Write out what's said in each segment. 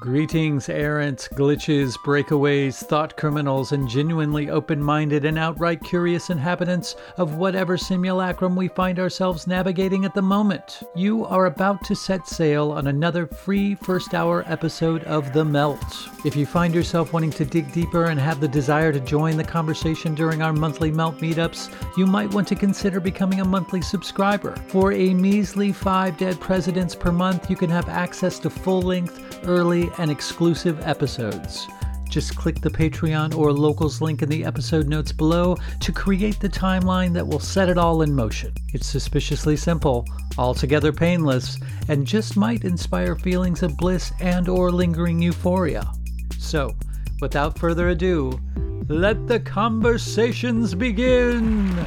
Greetings, errants, glitches, breakaways, thought criminals, and genuinely open minded and outright curious inhabitants of whatever simulacrum we find ourselves navigating at the moment. You are about to set sail on another free first hour episode of The Melt. If you find yourself wanting to dig deeper and have the desire to join the conversation during our monthly Melt meetups, you might want to consider becoming a monthly subscriber. For a measly five dead presidents per month, you can have access to full length, early, and exclusive episodes. Just click the Patreon or Locals link in the episode notes below to create the timeline that will set it all in motion. It's suspiciously simple, altogether painless, and just might inspire feelings of bliss and or lingering euphoria. So, without further ado, let the conversations begin.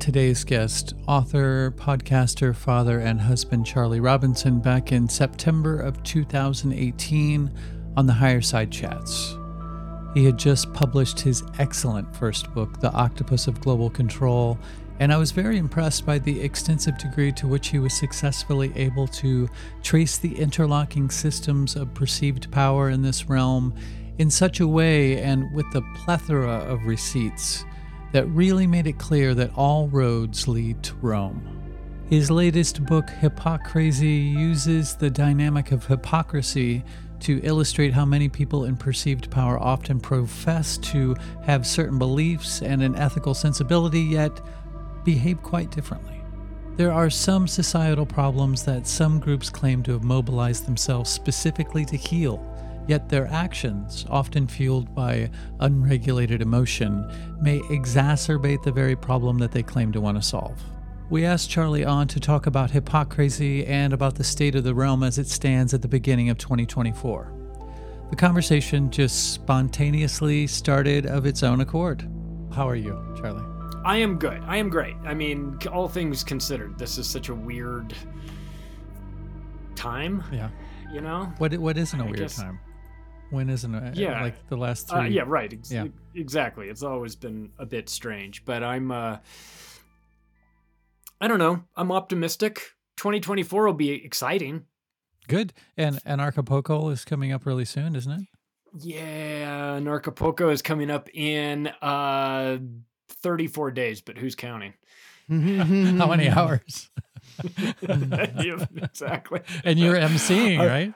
Today's guest, author, podcaster, father, and husband Charlie Robinson back in September of 2018 on the Higher Side Chats. He had just published his excellent first book, The Octopus of Global Control, and I was very impressed by the extensive degree to which he was successfully able to trace the interlocking systems of perceived power in this realm in such a way and with the plethora of receipts that really made it clear that all roads lead to Rome. His latest book, Hypocrazy, uses the dynamic of hypocrisy to illustrate how many people in perceived power often profess to have certain beliefs and an ethical sensibility, yet behave quite differently. There are some societal problems that some groups claim to have mobilized themselves specifically to heal, yet their actions, often fueled by unregulated emotion, may exacerbate the very problem that they claim to want to solve. We asked Charlie on to talk about hypocrisy and about the state of the realm as it stands at the beginning of 2024. The conversation just spontaneously started of its own accord. How are you, Charlie? I am good. I am great. I mean, all things considered, this is such a weird time. Yeah. You know. What what isn't a I weird guess- time? When isn't it? Yeah. Like the last three. Uh, yeah. Right. Ex- Yeah. Exactly. It's always been a bit strange, but I'm. uh I don't know. I'm optimistic. 2024 will be exciting. Good. And Anarchapulco is coming up really soon, isn't it? Yeah, Anarchapulco is coming up in uh 34 days, but who's counting? How many hours? Yeah, exactly. and you're emceeing, Uh, right?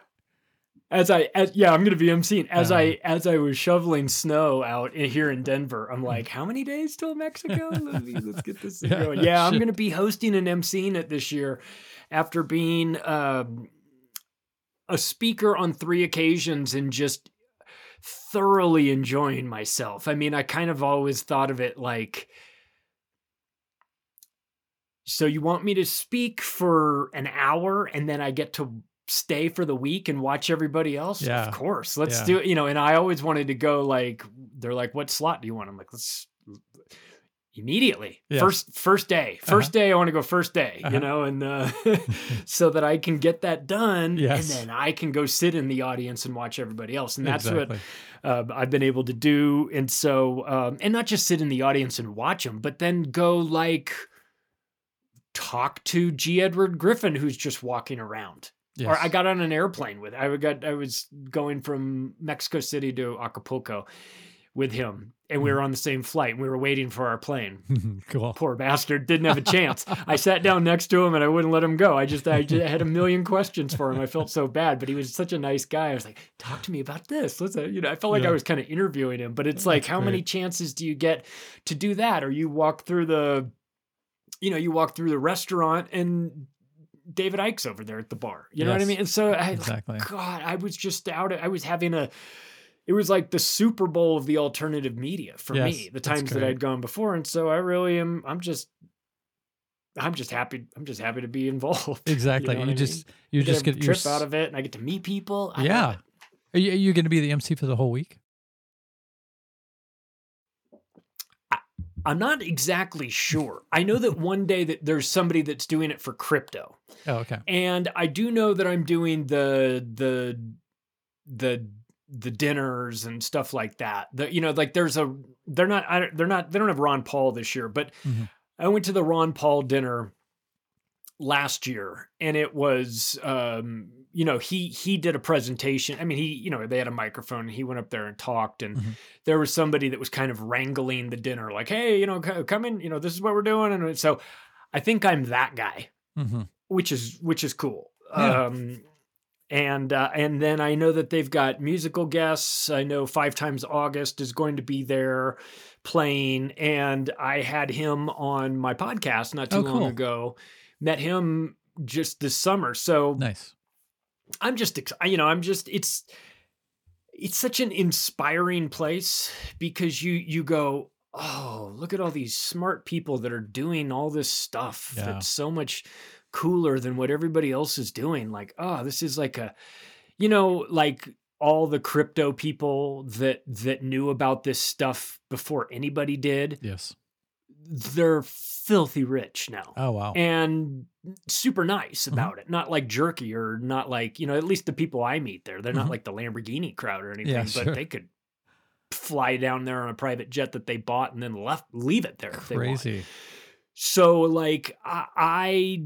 As I, as, yeah, I'm gonna be emceeing. As Uh-huh. I, as I was shoveling snow out in, here in Denver, I'm like, how many days till Mexico? Let me, let's get this Yeah, going. Yeah, I'm gonna be hosting and emceeing it this year, after being um, a speaker on three occasions and just thoroughly enjoying myself. I mean, I kind of always thought of it like. So you want me to speak for an hour and then I get to stay for the week and watch everybody else? Yeah. Of course. Let's Yeah. do it. You know, and I always wanted to go like they're like, what slot do you want? I'm like, let's immediately Yeah. first first day 1st Uh-huh. day i want to go first day Uh-huh. you know and uh, so that i can get that done Yes. and then i can go sit in the audience and watch everybody else and that's what uh, I've been able to do. And so, um, and not just sit in the audience and watch them, but then go like talk to G. Edward Griffin, who's just walking around. Yes. Or I got on an airplane with. I got. I was going from Mexico City to Acapulco with him, and we were on the same flight. We were waiting for our plane. cool. Poor bastard didn't have a chance. I sat down next to him and I wouldn't let him go. I just I, just had a million questions for him. I felt so bad, but he was such a nice guy. I was like, "Talk to me about this." Let's, uh, you know, I felt like Yeah. I was kind of interviewing him. But it's like, That's how many chances do you get to do that? Or you walk through the, you know, you walk through the restaurant and David Icke's over there at the bar. You know what I mean? And so I, Exactly. God, I was just out. I was having a. It was like the Super Bowl of the alternative media for Yes, me. The times that. I'd gone before, and so I really am. I'm just. I'm just happy. I'm just happy to be involved. Exactly. know You, just mean? you get just a get your trip out of it, and I get to meet people. I Yeah. Are you, are you going to be the MC for the whole week? I'm not exactly sure. I know that one day that there's somebody that's doing it for crypto. Oh, okay. and I do know that I'm doing the the the the dinners and stuff like that. The you know like there's a they're not I, don't- they're not they don't have Ron Paul this year, but Mhm. I went to the Ron Paul dinner last year and it was um you know he he did a presentation i mean he you know they had a microphone and he went up there and talked and Mhm. there was somebody that was kind of wrangling the dinner like hey you know come in you know this is what we're doing and so i think i'm that guy hmm which is which is cool. Yeah. Um, and uh, and then I know that they've got musical guests. I know Five Times August is going to be there playing, and I had him on my podcast not too Oh, long cool. ago. Met him just this summer, so Nice. I'm just you know I'm just it's it's such an inspiring place because you you go oh look at all these smart people that are doing all this stuff Yeah. that's so much cooler than what everybody else is doing like oh this is like a you know like all the crypto people that that knew about this stuff before anybody did Yes. They're filthy rich now Oh, wow. and super nice Mhm. about it. Not like jerky or not like, you know, at least the people I meet there, they're Mhm. not like the Lamborghini crowd or anything, Yeah, but sure. they could fly down there on a private jet that they bought and then left leave it there if they. Crazy. So like I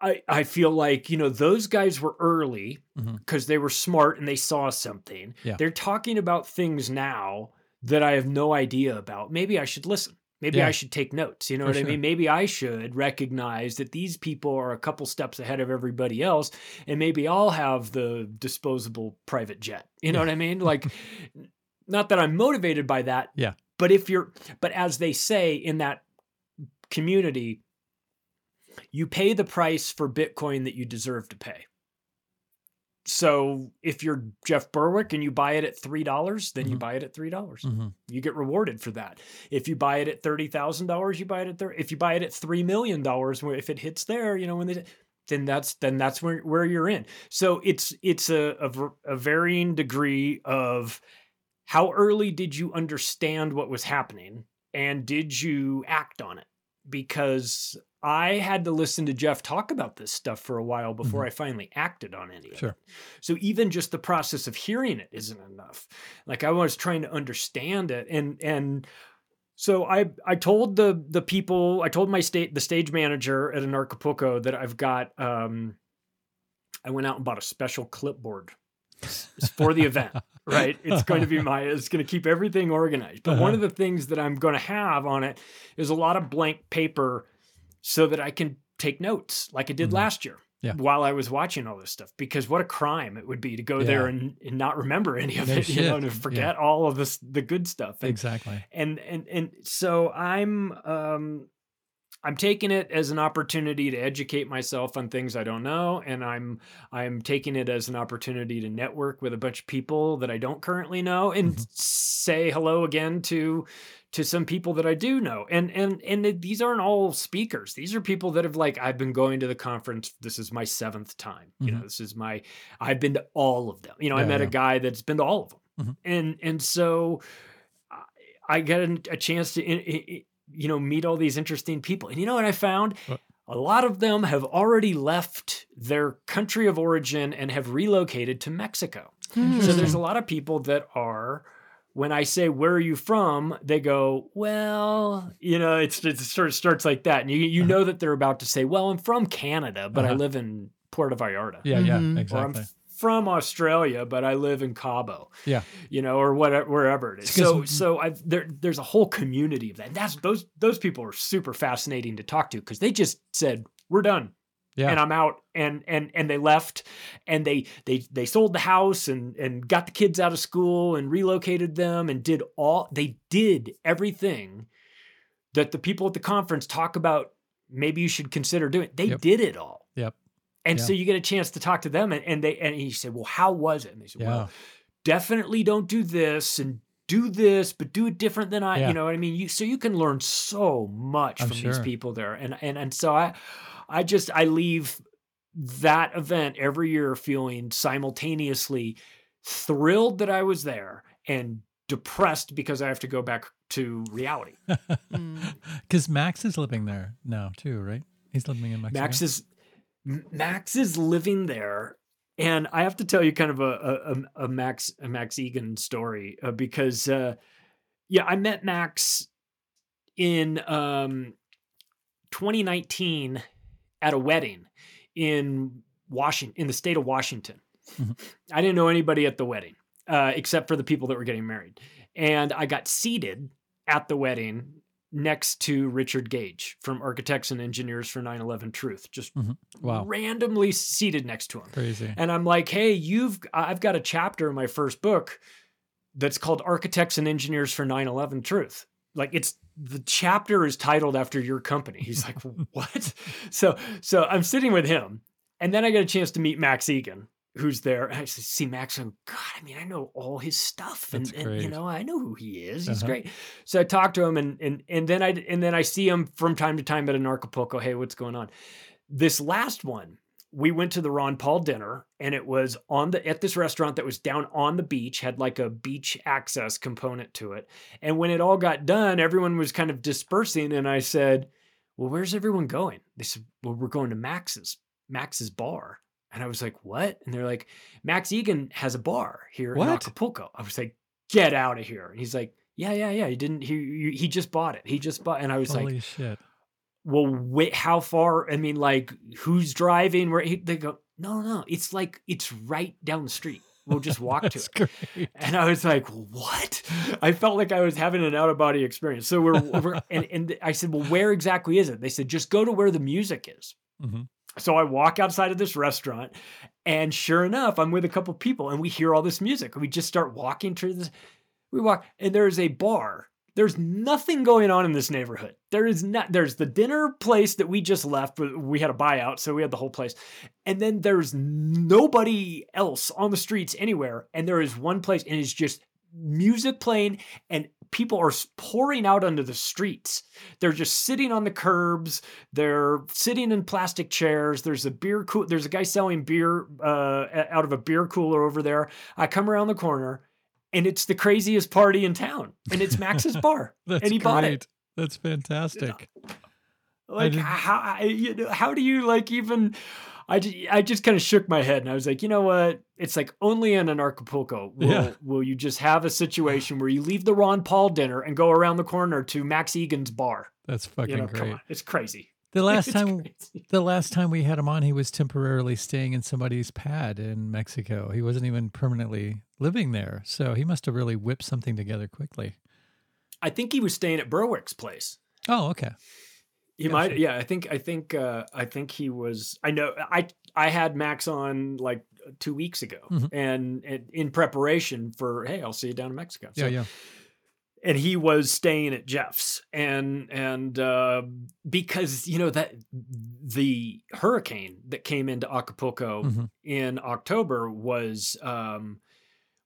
I I feel like, you know, those guys were early because they were smart and they saw something. Yeah. They're talking about things now that I have no idea about. Maybe I should listen. Maybe Yeah. I should take notes. You know For what I mean? Maybe I should recognize that these people are a couple steps ahead of everybody else, and maybe I'll have the disposable private jet. You know Yeah. what I mean? Like, not that I'm motivated by that. Yeah. But if you're, but as they say in that community, you pay the price for Bitcoin that you deserve to pay. So if you're Jeff Berwick and you buy it at three dollars, then you Mhm. buy it at three dollars. hmm You get rewarded for that. If you buy it at thirty thousand dollars, you buy it at thir- if you buy it at three million dollars, if it hits there, you know when they then that's then that's where where you're in. So it's it's a a, a varying degree of how early did you understand what was happening and did you act on it? Because I had to listen to Jeff talk about this stuff for a while before I finally acted on any of it. So even just the process of hearing it isn't enough. Like I was trying to understand it and and so I I told the the people I told my state the stage manager at Anarchapulco that I've got um I went out and bought a special clipboard for the event, right? It's going to be my it's going to keep everything organized. But one Uh-huh. of the things that I'm going to have on it is a lot of blank paper so that I can take notes like I did Mhm. last year Yeah. while I was watching all this stuff. Because what a crime it would be to go there and, and not remember any of No it, you know, shit. to Yeah. forget all of this the good stuff. And, Exactly. and and and so I'm um I'm taking it as an opportunity to educate myself on things I don't know, and I'm I'm taking it as an opportunity to network with a bunch of people that I don't currently know, and Mhm. say hello again to to some people that I do know. And and and these aren't all speakers. These are people that have like I've been going to the conference. This is my seventh time. You know, Mhm. this is my I've been to all of them. You know, I met yeah. a guy that's been to all of them, Mhm. and and so I- got a, a chance to you know, meet all these interesting people. And you know what I found? What? A lot of them have already left their country of origin and have relocated to Mexico. So there's a lot of people that are when I say where are you from, they go, well, you know, it's it sort of starts like that, and you you know that they're about to say, well, I'm from Canada, but I Uh-huh. live in Puerto Vallarta, Yeah, yeah, Mhm. or exactly. I'm from Australia, but I live in Cabo, Yeah. you know, or whatever wherever it is. It's So so I've there there's a whole community of that. And that's those those people are super fascinating to talk to because they just said we're done Yeah. and I'm out and and and they left and they they they sold the house and and got the kids out of school and relocated them and did all they did everything that the people at the conference talk about maybe you should consider doing they Yep. did it all Yep. and Yeah. so you get a chance to talk to them and, and they and he said well how was it and they said Yeah. well definitely don't do this and do this but do it different than i Yeah. you know what i mean you so you can learn so much I'm from these people there and and and so i i just i leave that event every year feeling simultaneously thrilled that i was there and depressed because i have to go back to reality Mm. Because Max is living there now too, right? He's living in Mexico. Max is Max is living there, and I have to tell you kind of a a, a- a Max a Max Egan story uh, because uh, yeah, I met Max in um, 2019 at a wedding in Washington in the state of Washington. Mhm. I didn't know anybody at the wedding uh, except for the people that were getting married, and I got seated at the wedding next to Richard Gage from Architects and Engineers for 9/11 Truth, just Wow. randomly seated next to him. Crazy. And I'm like, "Hey, you've I've got a chapter in my first book that's called Architects and Engineers for 9/11 Truth." Like it's the chapter is titled after your company. He's like, "What?" So so I'm sitting with him, and then I get a chance to meet Max Egan, who's there. And I see Max, and God, I mean, I know all his stuff, and, and you know, I know who he is. He's Uh-huh. great. So I talk to him, and and and then I and then I see him from time to time at Anarchapulco. Hey, what's going on? This last one, we went to the Ron Paul dinner, and it was on the at this restaurant that was down on the beach, had like a beach access component to it. And when it all got done, everyone was kind of dispersing, and I said, "Well, where's everyone going?" They said, "Well, we're going to Max's Max's bar." And I was like, "What?" And they're like, "Max Egan has a bar here in What? Acapulco." I was like, "Get out of here!" And he's like, "Yeah, yeah, yeah. He didn't. He he just bought it. He just bought." And I was like, Holy shit. Well wait how far i mean like who's driving where they go no no it's like it's right down the street we'll just walk to it great. and i was like what i felt like i was having an out of body experience so we're, we're and, and i said well where exactly is it they said just go to where the music is Mhm. so I walk outside of this restaurant, and sure enough, I'm with a couple people, and we hear all this music. We just start walking through this. We walk, and there's a bar. There's nothing going on in this neighborhood. There is not. There's the dinner place that we just left. but We had a buyout, so we had the whole place, and then there's nobody else on the streets anywhere. And there is one place, and it's just music playing, and people are pouring out onto the streets. They're just sitting on the curbs. They're sitting in plastic chairs. There's a beer. There's a guy selling beer uh, out of a beer cooler over there. I come around the corner, and it's the craziest party in town, and it's Max's bar, That's and he great. bought it. That's fantastic. Like how you know, how do you like even? I just, I just kind of shook my head and I was like, you know what? It's like only in Anarchapulco will Yeah. will you just have a situation where you leave the Ron Paul dinner and go around the corner to Max Egan's bar. That's fucking You know, come great. on, it's crazy. The last time crazy. the last time we had him on, he was temporarily staying in somebody's pad in Mexico. He wasn't even permanently living there. So he must have really whipped something together quickly. I think he was staying at Berwick's place. Oh, okay. He Gotcha. might, yeah. I think, I think, uh, I think he was. I know. I I had Max on like two weeks ago, Mhm. and, and in preparation for, hey, I'll see you down in Mexico. Yeah, yeah. And he was staying at Jeff's and and uh, because you know that the hurricane that came into Acapulco Mhm. in October was um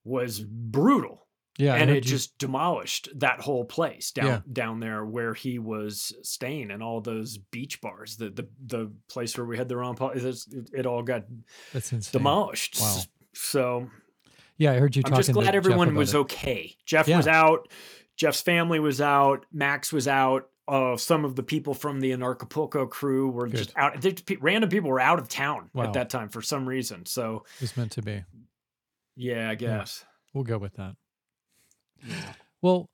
was brutal Yeah. And it you- just demolished that whole place down Yeah. down there where he was staying and all those beach bars the the the place where we had the Ron Paul it, it all got that's insane. demolished Wow. so Yeah, I heard you I'm just glad everyone was it. okay. Jeff Yeah. was out. Jeff's family was out. Max was out. uh, some of the people from the Anarchapulco crew were Good. just out. Random people were out of town Wow. at that time for some reason. So It's meant to be. yeah, I guess. We'll go with that. Yeah. Well,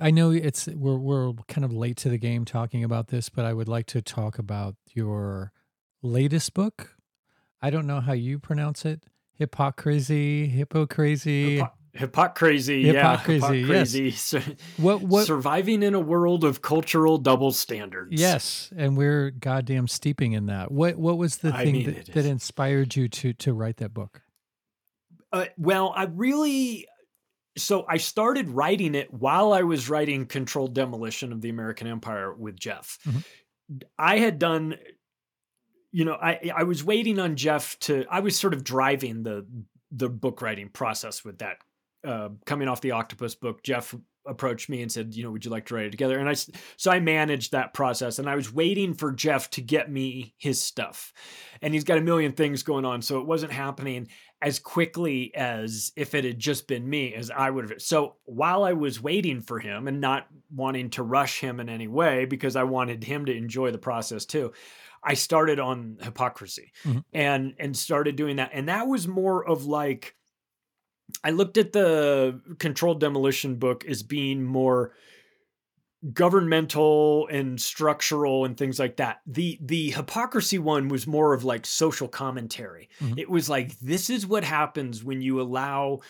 I know it's we're we're kind of late to the game talking about this, but I would like to talk about your latest book. I don't know how you pronounce it. Hypocrisy, hypocrisy. Hypo- Hypocrisy, yeah, Hypocrisy, yes. what what Surviving in a world of cultural double standards. Yes, and we're goddamn steeping in that. What what was the I thing mean, that, that inspired you to to write that book? Uh, well, I really. So I started writing it while I was writing Controlled Demolition of the American Empire with Jeff. Mhm. I had done, you know, I I was waiting on Jeff to. I was sort of driving the the book writing process with that. Uh, coming off the Octopus book, Jeff approached me and said, you know, would you like to write it together? And i so I managed that process, and I was waiting for Jeff to get me his stuff, and he's got a million things going on, so it wasn't happening as quickly as if it had just been me as I would have. So while I was waiting for him and not wanting to rush him in any way because I wanted him to enjoy the process too, I started on hypocrisy Mhm. and and started doing that. And that was more of like I looked at the controlled demolition book as being more governmental and structural and things like that. The the hypocrisy one was more of like social commentary. Mhm. It was like this is what happens when you allow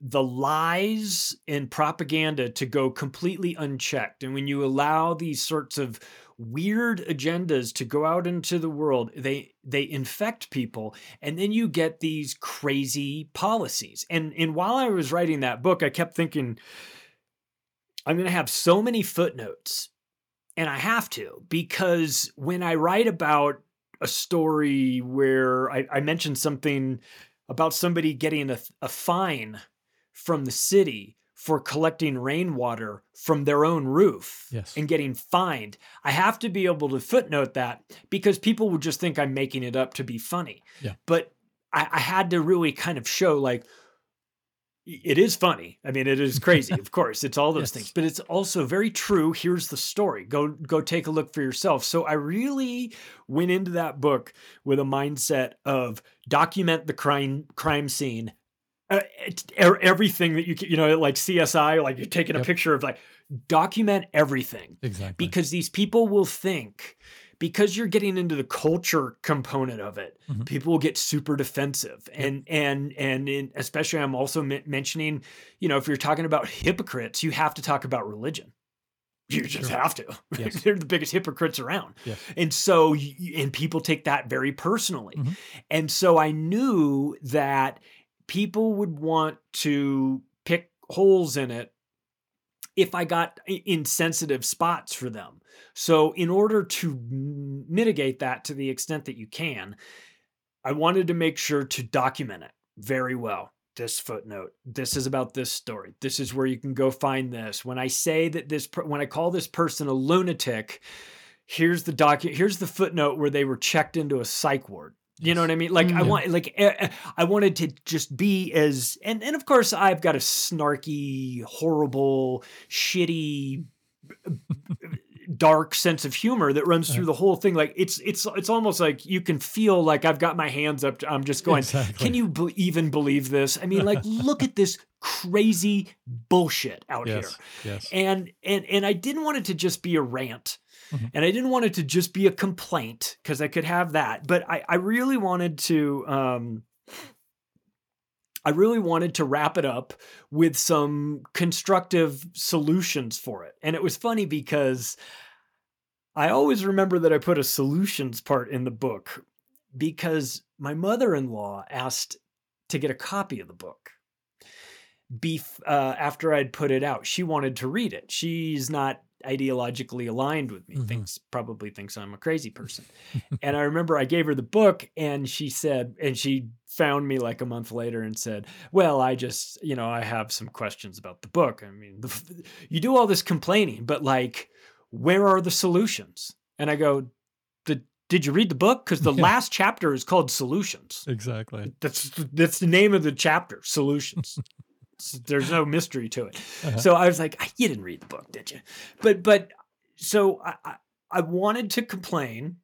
the lies and propaganda to go completely unchecked and when you allow these sorts of weird agendas to go out into the world. They they infect people and then you get these crazy policies. And and while i was writing that book i kept thinking i'm going to have so many footnotes and i have to because when i write about a story where i, I mentioned something about somebody getting a, a fine from the city for collecting rainwater from their own roof Yes. and getting fined. I have to be able to footnote that because people would just think I'm making it up to be funny. Yeah. But I, I had to really kind of show like it is funny. I mean, it is crazy, of course. It's all those Yes. things, but it's also very true. Here's the story. Go go take a look for yourself. So I really went into that book with a mindset of document the crime crime scene uh, er- everything that you can, you know, like CSI, like you're taking a Yep. picture of like document everything Exactly. because these people will think because you're getting into the culture component of it, Mhm. people will get super defensive, and and and in, especially I'm also men- mentioning, you know, if you're talking about hypocrites, you have to talk about religion. You just Sure. have to. Yes. They're the biggest hypocrites around. Yes. And so, and people take that very personally. Mhm. And so I knew that people would want to pick holes in it if I got insensitive spots for them. So, in order to mitigate that to the extent that you can, I wanted to make sure to document it very well. This footnote. This is about this story. This is where you can go find this. When I say that this, when I call this person a lunatic, here's the docu. Here's the footnote where they were checked into a psych ward. You know what I mean? Like I Mm. want, like eh, eh, I wanted to just be as, and and of course I've got a snarky, horrible, shitty, dark sense of humor that runs through the whole thing. Like it's it's it's almost like you can feel like I've got my hands up. I'm just going. Exactly. Can you be- even believe this? I mean, like look at this crazy bullshit out here yes. Yes. and and and I didn't want it to just be a rant. Mhm. And I didn't want it to just be a complaint because I could have that. But I, I really wanted to um I really wanted to wrap it up with some constructive solutions for it. And it was funny because I always remember that I put a solutions part in the book because my mother-in-law asked to get a copy of the book beef uh, after I'd put it out. She wanted to read it. She's not ideologically aligned with me. Mhm. Thinks probably thinks I'm a crazy person. and I remember I gave her the book, and she said, and she found me like a month later and said, "Well, I just, you know, I have some questions about the book. I mean, the, you do all this complaining, but like, where are the solutions?" And I go, "The did you read the book? Because the Yeah. last chapter is called Solutions." Exactly. That's that's the name of the chapter, solutions. There's no mystery to it. Uh-huh. So I was like, "Ah, you didn't read the book, did you? But but so I, I wanted to complain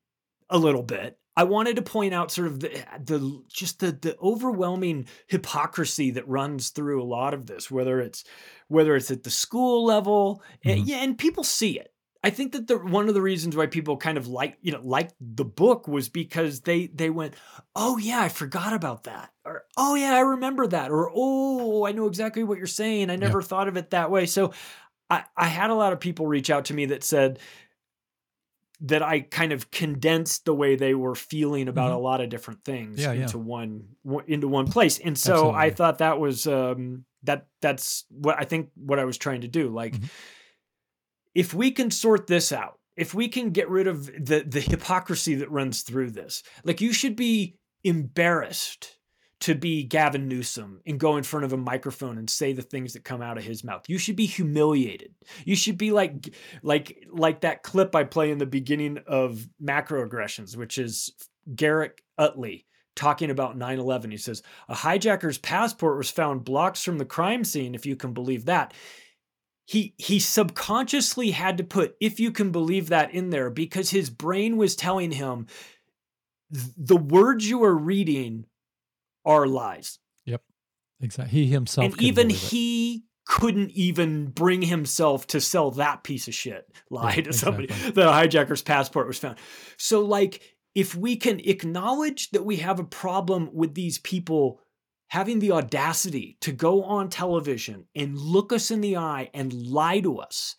a little bit. I wanted to point out sort of the the just the the overwhelming hypocrisy that runs through a lot of this, whether it's whether it's at the school level, and, Mhm. yeah, and people see it. I think that the one of the reasons why people kind of like you know like the book was because they they went, oh yeah, I forgot about that, or oh yeah, I remember that, or oh I know exactly what you're saying. I never thought of it that way. So I I had a lot of people reach out to me that said that I kind of condensed the way they were feeling about Mhm. a lot of different things Yeah, yeah. into one one- into one place. And so I thought that was um that that's what I think what I was trying to do. Like Mhm. If we can sort this out, if we can get rid of the the hypocrisy that runs through this. Like you should be embarrassed to be Gavin Newsom and go in front of a microphone and say the things that come out of his mouth. You should be humiliated. You should be like like like that clip I play in the beginning of macroaggressions, which is Garrick Utley talking about 9/11. He says, "A hijacker's passport was found blocks from the crime scene if you can believe that." He he subconsciously had to put if you can believe that in there because his brain was telling him the words you are reading are lies Yep. Exactly. He himself. and even believe it. he couldn't even bring himself to sell that piece of shit lie Yeah, to somebody exactly. that a hijacker's passport was found so like if we can acknowledge that we have a problem with these people having the audacity to go on television and look us in the eye and lie to us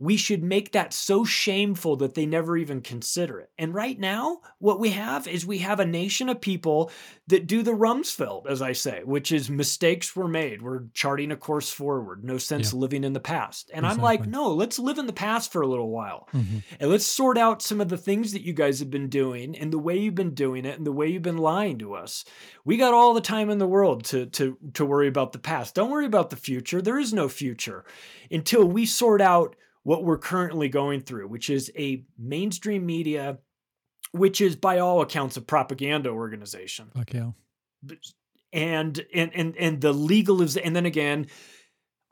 we should make that so shameful that they never even consider it. And right now, what we have is we have a nation of people that do the Rumsfeld, as I say, which is mistakes were made. We're charting a course forward. No sense living in the past. And I'm like, no, let's live in the past for a little while. Mhm. And let's sort out some of the things that you guys have been doing and the way you've been doing it and the way you've been lying to us. We got all the time in the world to to to worry about the past. Don't worry about the future. There is no future until we sort out what we're currently going through, which is a mainstream media which is by all accounts a propaganda organization. Yeah. and and and and the legal is and then again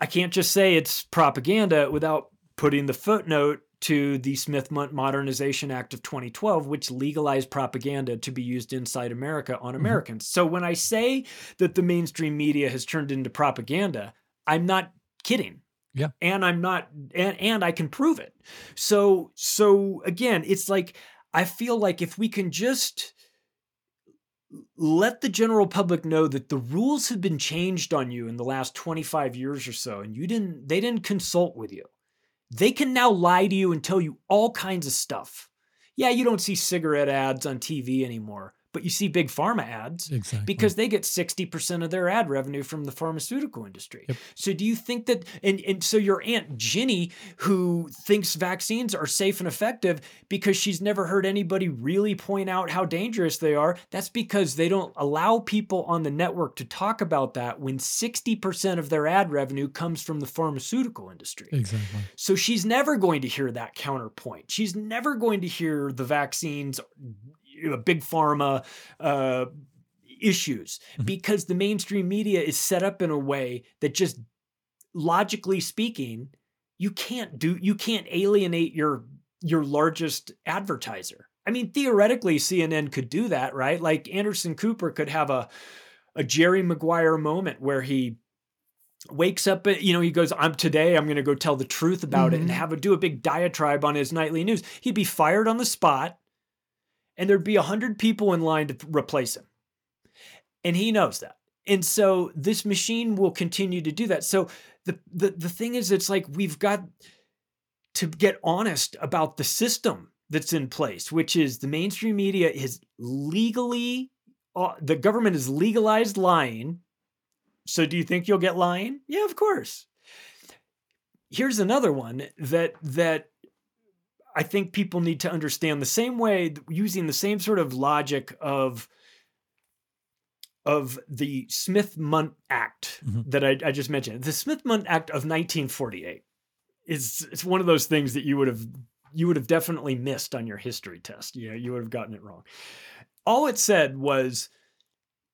i can't just say it's propaganda without putting the footnote to the smith Mo- modernization act of 2012 which legalized propaganda to be used inside america on mm-hmm. americans. So when i say that the mainstream media has turned into propaganda i'm not kidding Yeah. and i'm not and, and i can prove it. So so again it's like i feel like if we can just let the general public know that the rules have been changed on you in the last 25 years or so and you didn't they didn't consult with you they can now lie to you and tell you all kinds of stuff. Yeah you don't see cigarette ads on tv anymore but you see big pharma ads Exactly. because they get 60% of their ad revenue from the pharmaceutical industry. Yep. So do you think that and and so your aunt Ginny who thinks vaccines are safe and effective because she's never heard anybody really point out how dangerous they are, that's because they don't allow people on the network to talk about that when 60% of their ad revenue comes from the pharmaceutical industry. exactly. So she's never going to hear that counterpoint. She's never going to hear the vaccines, you know, big pharma uh, issues Mhm. because the mainstream media is set up in a way that just logically speaking, you can't do you can't alienate your your largest advertiser. I mean, theoretically, CNN could do that, right? Like Anderson Cooper could have a a Jerry Maguire moment where he wakes up you know he goes i'm today i'm going to go tell the truth about it and Mhm. have a do a big diatribe on his nightly news he'd be fired on the spot and there'd be 100 people in line to replace him and he knows that and so this machine will continue to do that so the the, the thing is it's like we've got to get honest about the system that's in place which is the mainstream media is legally uh, the government has legalized lying so do you think you'll get lying? Yeah, of course. Here's another one that that I think people need to understand the same way using the same sort of logic of of the Smith-Mundt Act Mhm. that I, I just mentioned. The Smith-Mundt Act of 1948 is it's one of those things that you would have you would have definitely missed on your history test. You know, you would have gotten it wrong. All it said was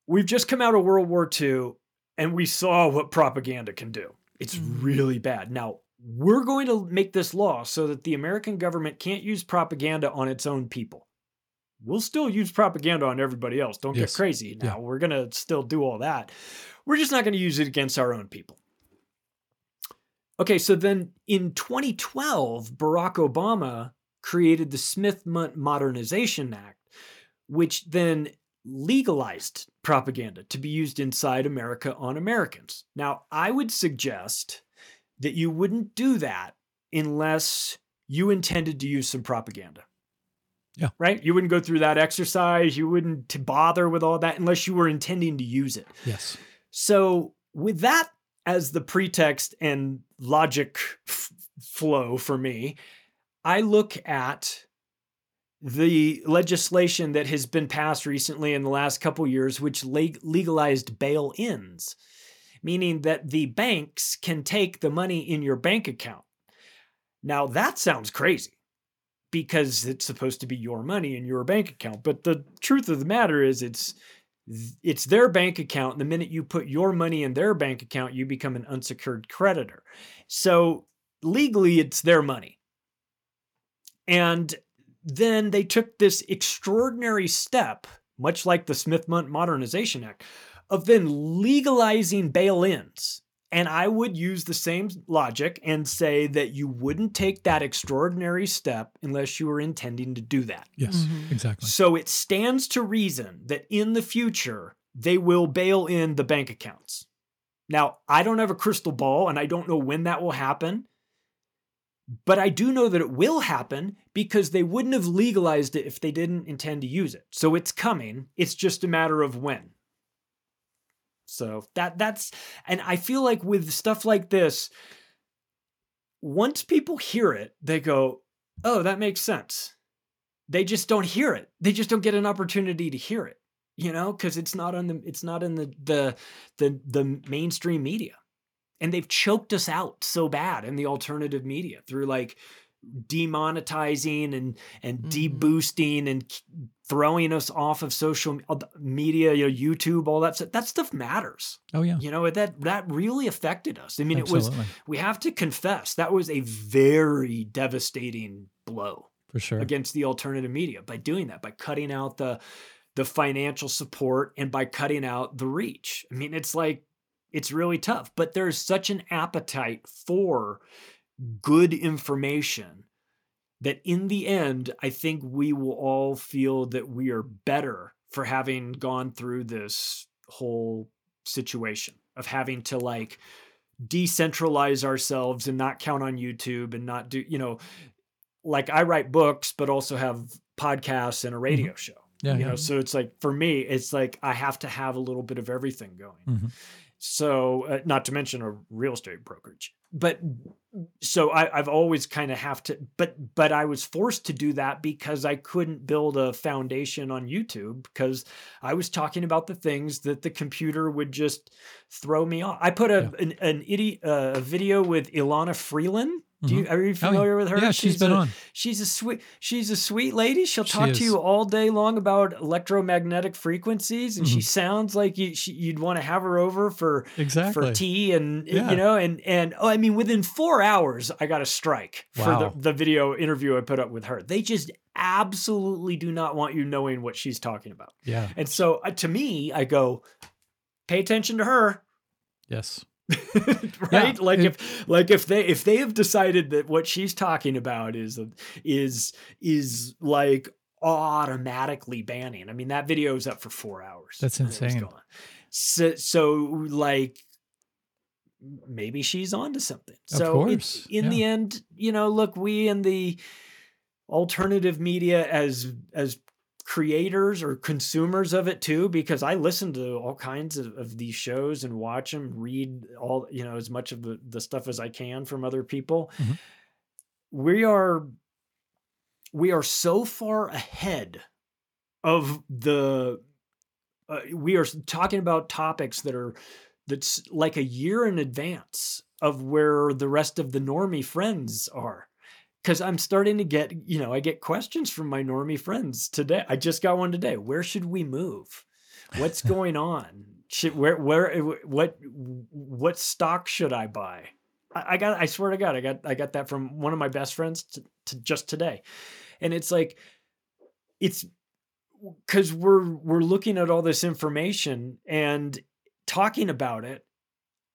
we've just come out of World War II and we saw what propaganda can do. It's Mm. really bad. Now, we're going to make this law so that the American government can't use propaganda on its own people. We'll still use propaganda on everybody else. Don't Yes. get crazy now. Yeah. We're going to still do all that. We're just not going to use it against our own people. Okay, so then in 2012, Barack Obama created the Smith Mo- Modernization Act, which then legalized propaganda to be used inside America on Americans. Now, I would suggest that you wouldn't do that unless you intended to use some propaganda. Yeah. Right? You wouldn't go through that exercise. You wouldn't bother with all that unless you were intending to use it. Yes. So, with that as the pretext and logic f- flow for me, I look at the legislation that has been passed recently in the last couple years, which leg- legalized bail ins, meaning that the banks can take the money in your bank account. Now, that sounds crazy because it's supposed to be your money in your bank account. But the truth of the matter is, it's it's their bank account. And The minute you put your money in their bank account, you become an unsecured creditor. So legally, it's their money. And then they took this extraordinary step, much like the Smith Modernization Act, of then legalizing bail ins. And I would use the same logic and say that you wouldn't take that extraordinary step unless you were intending to do that. Yes. Mhm. Exactly. So it stands to reason that in the future, they will bail in the bank accounts. Now, I don't have a crystal ball and I don't know when that will happen, but I do know that it will happen because they wouldn't have legalized it if they didn't intend to use it. So it's coming. It's just a matter of when. So that that's and I feel like with stuff like this once people hear it, they go, "Oh, that makes sense." They just don't hear it. They just don't get an opportunity to hear it, you know, because it's not on the it's not in the the the the mainstream media, and they've choked us out so bad in the alternative media through like demonetizing and and Mhm. deboosting and throwing us off of social media, you know, YouTube, all that stuff. That stuff matters. Oh yeah. You know, that that really affected us. I mean, it was we have to confess that was a very devastating blow For sure. against the alternative media by doing that by cutting out the the financial support and by cutting out the reach i mean it's like it's really tough but there's such an appetite for good information that in the end i think we will all feel that we are better for having gone through this whole situation of having to like decentralize ourselves and not count on YouTube and not do, you know, like I write books, but also have podcasts and a radio show. Yeah. you yeah. know, so it's like for me, it's like I have to have a little bit of everything going. Mhm. So, uh, not to mention a real estate brokerage, but so I, I've always kind of have to, but but I was forced to do that because I couldn't build a foundation on YouTube because I was talking about the things that the computer would just throw me off. I put a an, an idiot uh, a video with Elana Freeland. Do you are you Oh, familiar with her? Yeah, she's been a, on. She's a sweet she's a sweet lady. She'll talk is. to you all day long about electromagnetic frequencies, and she Mhm. sounds like you, she, you'd want to have her over for Exactly. for tea and Yeah. you know and and oh, I mean within four hours I got a strike for the, the video interview I put up with her. They just absolutely do not want you knowing what she's talking about. Yeah. And so uh, to me, I go, pay attention to her. Yes. right? Yeah, like it- if like if they if they have decided that what she's talking about is is is like automatically banning i mean that video is up for four hours. That's it insane. so so like maybe she's onto something. Of so in- course, in, the end you know look we in the alternative media as as creators or consumers of it too because i listen to all kinds of, of these shows and watch them read all you know as much of the, the stuff as i can from other people Mhm. we are we are so far ahead of the uh, we are talking about topics that are that's like a year in advance of where the rest of the normie friends are because i'm starting to get you know i get questions from my normie friends today. I just got one today. Where should we move? What's going on? Should where where eh, what what stock should i buy? I, I got. I swear to God, I got. I got that from one of my best friends to, to just today, and it's like, it's because we're we're looking at all this information and talking about it,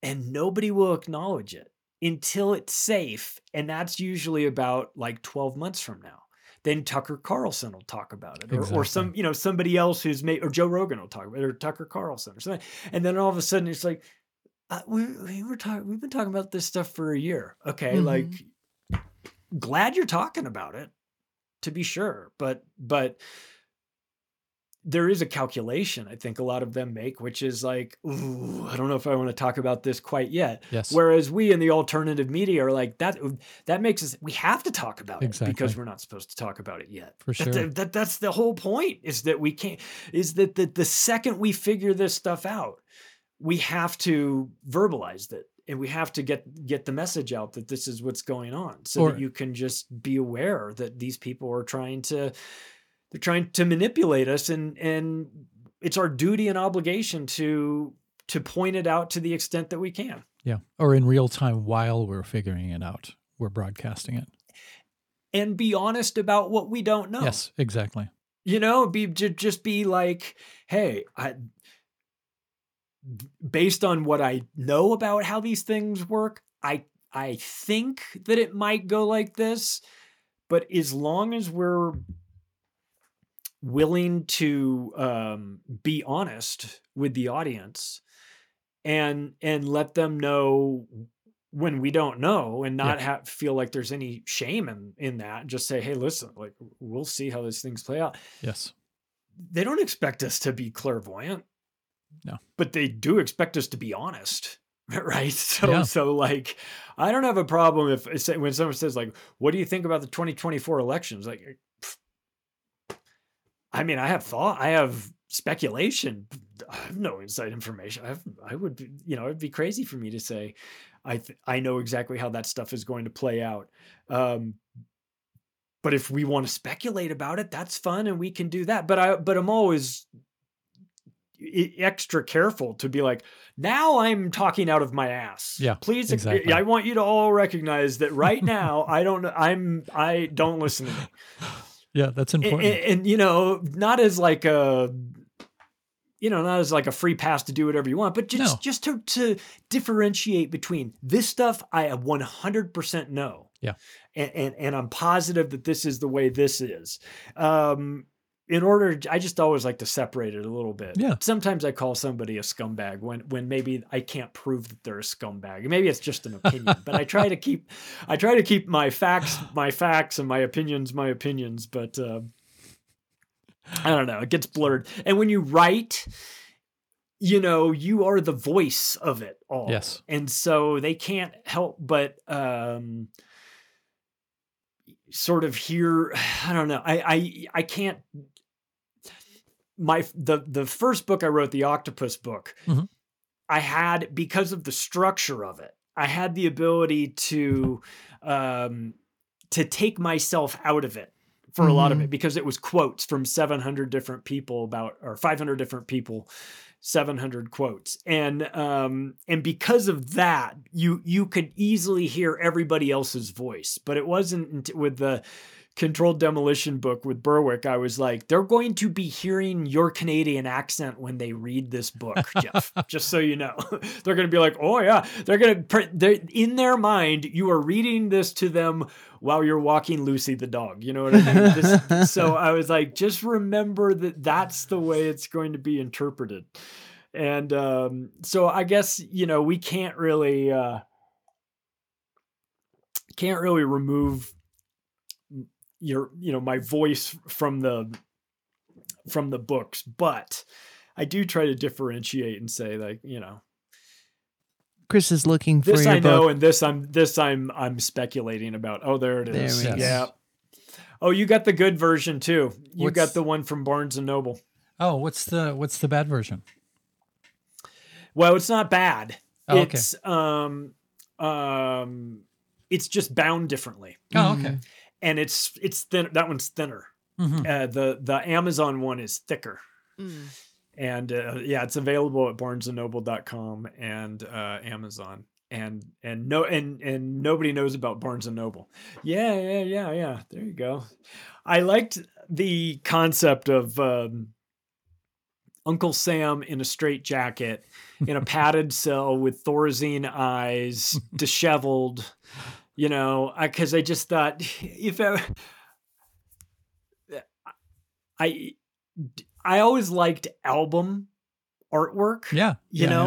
and nobody will acknowledge it until it's safe, and that's usually about like twelve months from now then Tucker Carlson will talk about it, or, Exactly. or some you know somebody else who's made, or Joe Rogan will talk about it, or Tucker Carlson or something, and then all of a sudden it's like, uh, we, we were talking, we've been talking about this stuff for a year, okay, Mhm. like, glad you're talking about it, to be sure, but but there is a calculation I think a lot of them make, which is like, ooh, I don't know if I want to talk about this quite yet. Yes. Whereas we in the alternative media are like that. That makes us. We have to talk about it because we're not supposed to talk about it yet. For sure. That, that- that's the whole point. Is that we can't. Is that the the second we figure this stuff out, we have to verbalize it and we have to get get the message out that this is what's going on, so Or- that you can just be aware that these people are trying to. They're trying to manipulate us, and and it's our duty and obligation to to point it out to the extent that we can. Yeah. Or in real time while we're figuring it out, we're broadcasting it. and be honest about what we don't know. Yes, exactly. You know, be ju- just be like, hey, I based on what I know about how these things work, I I think that it might go like this, but as long as we're willing to um, be honest with the audience and and let them know when we don't know and not have feel like there's any shame in in that just say hey listen like we'll see how these things play out Yes. they don't expect us to be clairvoyant No. but they do expect us to be honest right so Yeah. so like i don't have a problem if when someone says like what do you think about the 2024 elections like i mean i have thought i have speculation i have no inside information. I have i would be, you know it'd be crazy for me to say i th- i know exactly how that stuff is going to play out. Um but if we want to speculate about it that's fun and we can do that. But i but i'm always extra careful to be like now i'm talking out of my ass. Yeah, please exactly. i want you to all recognize that right now i don't i'm i don't listen to me Yeah, that's and, important. and, and, you know not as like a you know not as like a free pass to do whatever you want but just No. just to to differentiate between this stuff i 100% know Yeah. and, and and i'm positive that this is the way this is um in order i just always like to separate it a little bit Yeah. sometimes i call somebody a scumbag when when maybe i can't prove that they're a scumbag maybe it's just an opinion but i try to keep i try to keep my facts my facts and my opinions my opinions but uh i don't know it gets blurred and when you write you know you are the voice of it all Yes. and so they can't help but um sort of hear i don't know i i i can't my the the first book i wrote the octopus book Mhm. i had because of the structure of it i had the ability to um to take myself out of it for a lot of it because it was quotes from 700 different people about or 500 different people 700 quotes and um and because of that you you could easily hear everybody else's voice but it wasn't with the controlled demolition book with berwick i was like they're going to be hearing your canadian accent when they read this book jeff just so you know. They're going to be like oh yeah. They're going to they're in their mind you are reading this to them while you're walking lucy the dog you know what i mean? This- so i was like just remember that that's the way it's going to be interpreted. And um so i guess you know we can't really uh can't really remove your you know my voice from the from the books but i do try to differentiate and say like you know Chris is looking for this your i know book. and this i'm this i'm i'm speculating about. Oh there it is. There is. We yeah oh you got the good version too. You What's- got the one from barnes and noble. Oh, what's the what's the bad version? well it's not bad. Oh, okay. it's um um it's just bound differently. Oh, okay. And it's it's thin that one's thinner Mhm. uh, the the amazon one is thicker Mm. and uh, yeah it's available at barnesandnoble.com and uh, amazon and and no and and nobody knows about Barnes and Noble. Yeah, yeah, yeah, yeah. There you go. I liked the concept of um, Uncle Sam in a straight jacket in a padded cell with Thorazine eyes, disheveled. You know, because I, I, just thought if I, I I always liked album artwork. Yeah, you yeah, know.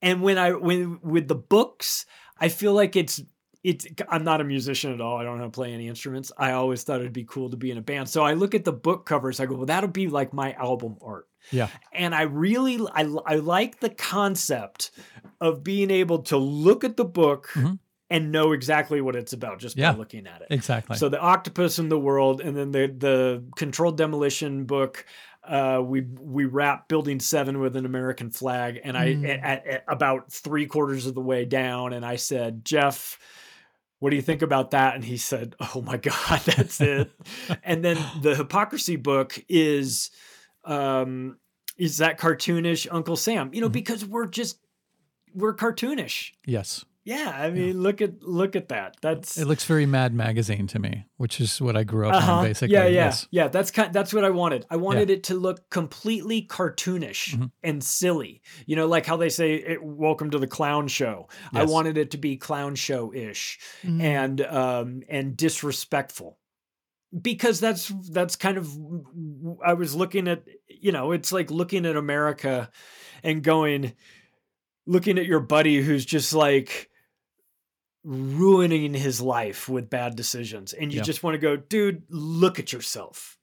yeah. And when I when with the books, I feel like it's it's I'm not a musician at all. I don't know how to play any instruments. I always thought it'd be cool to be in a band. So I look at the book covers. I go, well, that'll be like my album art. Yeah. And I really I I like the concept of being able to look at the book mm-hmm. And know exactly what it's about just yeah, by looking at it. Exactly. So the octopus in the world, and then the the controlled demolition book. Uh, we we wrap building seven with an American flag, and I mm. at, at about three quarters of the way down, and I said, Jeff, what do you think about that? And he said, Oh my God, that's it. and then the hypocrisy book is um, is that cartoonish Uncle Sam? You know, mm-hmm. because we're just we're cartoonish. Yes. Yeah, I mean, yeah. look at look at that. That's it looks very Mad Magazine to me, which is what I grew up uh-huh. on, basically. Yeah, yeah, yes. yeah. That's kind. That's what I wanted. I wanted yeah. it to look completely cartoonish mm-hmm. and silly. You know, like how they say, it, "Welcome to the clown show." Yes. I wanted it to be clown show ish mm-hmm. and um and disrespectful because that's that's kind of I was looking at you know it's like looking at America and going looking at your buddy who's just like ruining his life with bad decisions and you yeah. just want to go dude look at yourself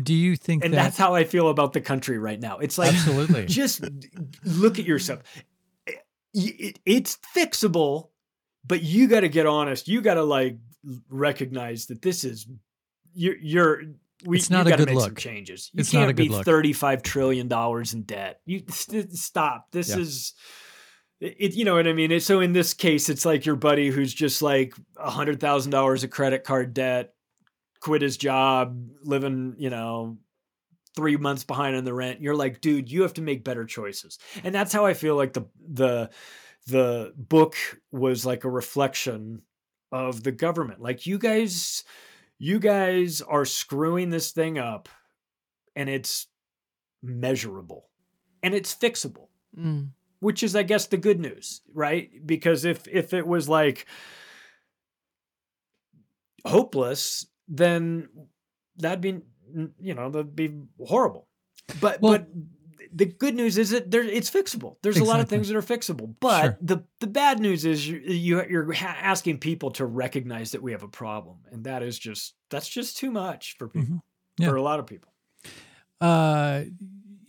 do you think and that... that's how I feel about the country right now it's like absolutely just look at yourself it, it's fixable but you got to get honest you got to like recognize that this is you're, you're we, it's not a good make look. Some changes. You it's can't not a good be look. thirty-five trillion dollars in debt. You st- stop. This yeah. is, it. You know what I mean? It, so in this case, it's like your buddy who's just like a hundred thousand dollars of credit card debt, quit his job, living, you know, three months behind on the rent. You're like, dude, you have to make better choices. And that's how I feel like the the the book was like a reflection of the government. Like you guys you guys are screwing this thing up and it's measurable and it's fixable. Mm. Which is I guess the good news, right? Because if if it was like hopeless, then that'd be you know, that'd be horrible. But well, but the good news is that there it's fixable. There's exactly. a lot of things that are fixable, but sure. the the bad news is you, you are asking people to recognize that we have a problem, and that is just that's just too much for people mm-hmm. yeah. for a lot of people. Uh,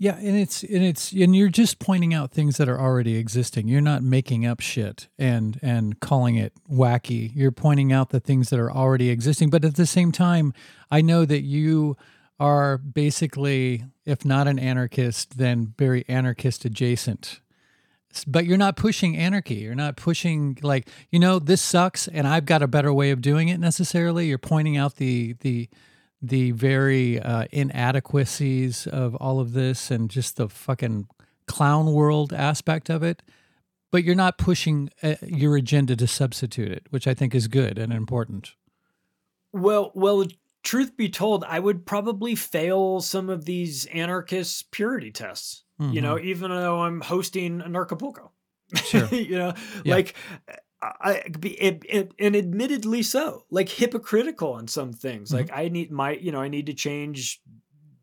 yeah, and it's and it's and you're just pointing out things that are already existing. You're not making up shit and and calling it wacky. You're pointing out the things that are already existing, but at the same time, I know that you are basically, if not an anarchist, then very anarchist adjacent. But you're not pushing anarchy. You're not pushing like you know this sucks, and I've got a better way of doing it. Necessarily, you're pointing out the the the very uh, inadequacies of all of this and just the fucking clown world aspect of it. But you're not pushing uh, your agenda to substitute it, which I think is good and important. Well, well, truth be told, I would probably fail some of these anarchist purity tests. Mm-hmm. You know, mm-hmm. even though I'm hosting Anarchapulco. Sure. you know, yeah. like I it, it, and admittedly so, like hypocritical on some things. Mm-hmm. Like I need my, you know, I need to change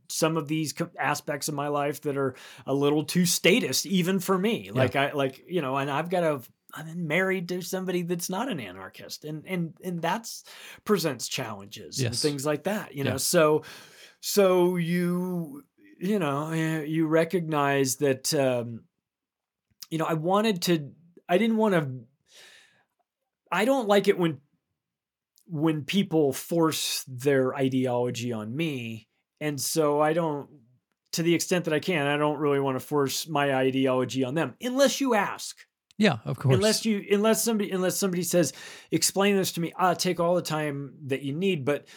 some of these aspects of my life that are a little too statist even for me. Yeah. Like I like, you know, and I've got to I'm married to somebody that's not an anarchist, and and and that's presents challenges yes. and things like that. You know, so so you you know eh, you recognize that um, you know I wanted to I didn't want to I don't like it when when people force their ideology on me and so I don't to the extent that I can I don't really want to force my ideology on them unless you ask yeah, of course. Unless you unless somebody unless somebody says, explain this to me, I'll take all the time that you need. But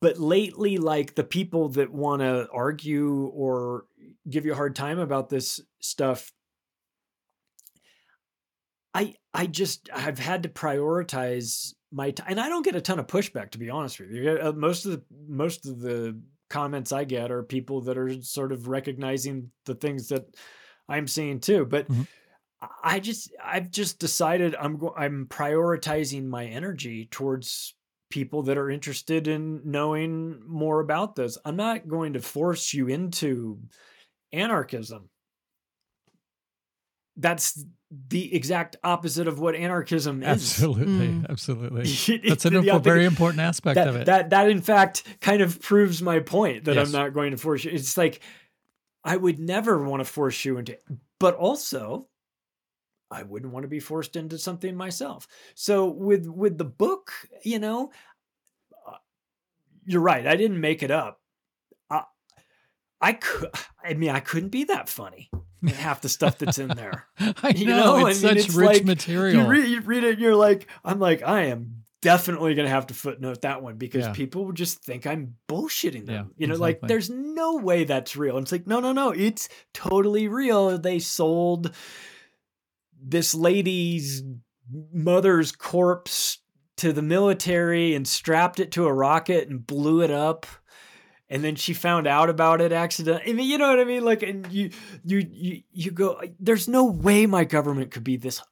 but lately, like the people that want to argue or give you a hard time about this stuff, I I just I've had to prioritize my time, and I don't get a ton of pushback to be honest with you. Uh, most of the most of the comments I get are people that are sort of recognizing the things that I'm seeing too. But Mhm. I just I've just decided I'm go- I'm prioritizing my energy towards people that are interested in knowing more about this. I'm not going to force you into anarchism. That's the exact opposite of what anarchism is. Absolutely, Mm. absolutely. That's an the impo- very important aspect that, of it. That that in fact kind of proves my point that Yes. I'm not going to force you. It's like I would never want to force you into but also I wouldn't want to be forced into something myself. So with with the book, you know, uh, you're right. I didn't make it up. I, I could I mean I couldn't be that funny. In Half the stuff that's in there. I you know, know, it's such it's rich like, material. You read, you read it and you're like, I'm like, I am definitely going to have to footnote that one because Yeah. people would just think I'm bullshitting them. Yeah, you know, like there's no way that's real. And it's like, no, no, no, it's totally real. They sold this lady's mother's corpse to the military and strapped it to a rocket and blew it up. And then she found out about it accidentally. I mean, you know what I mean? Like, and you, you, you, you go. There's no way my government could be this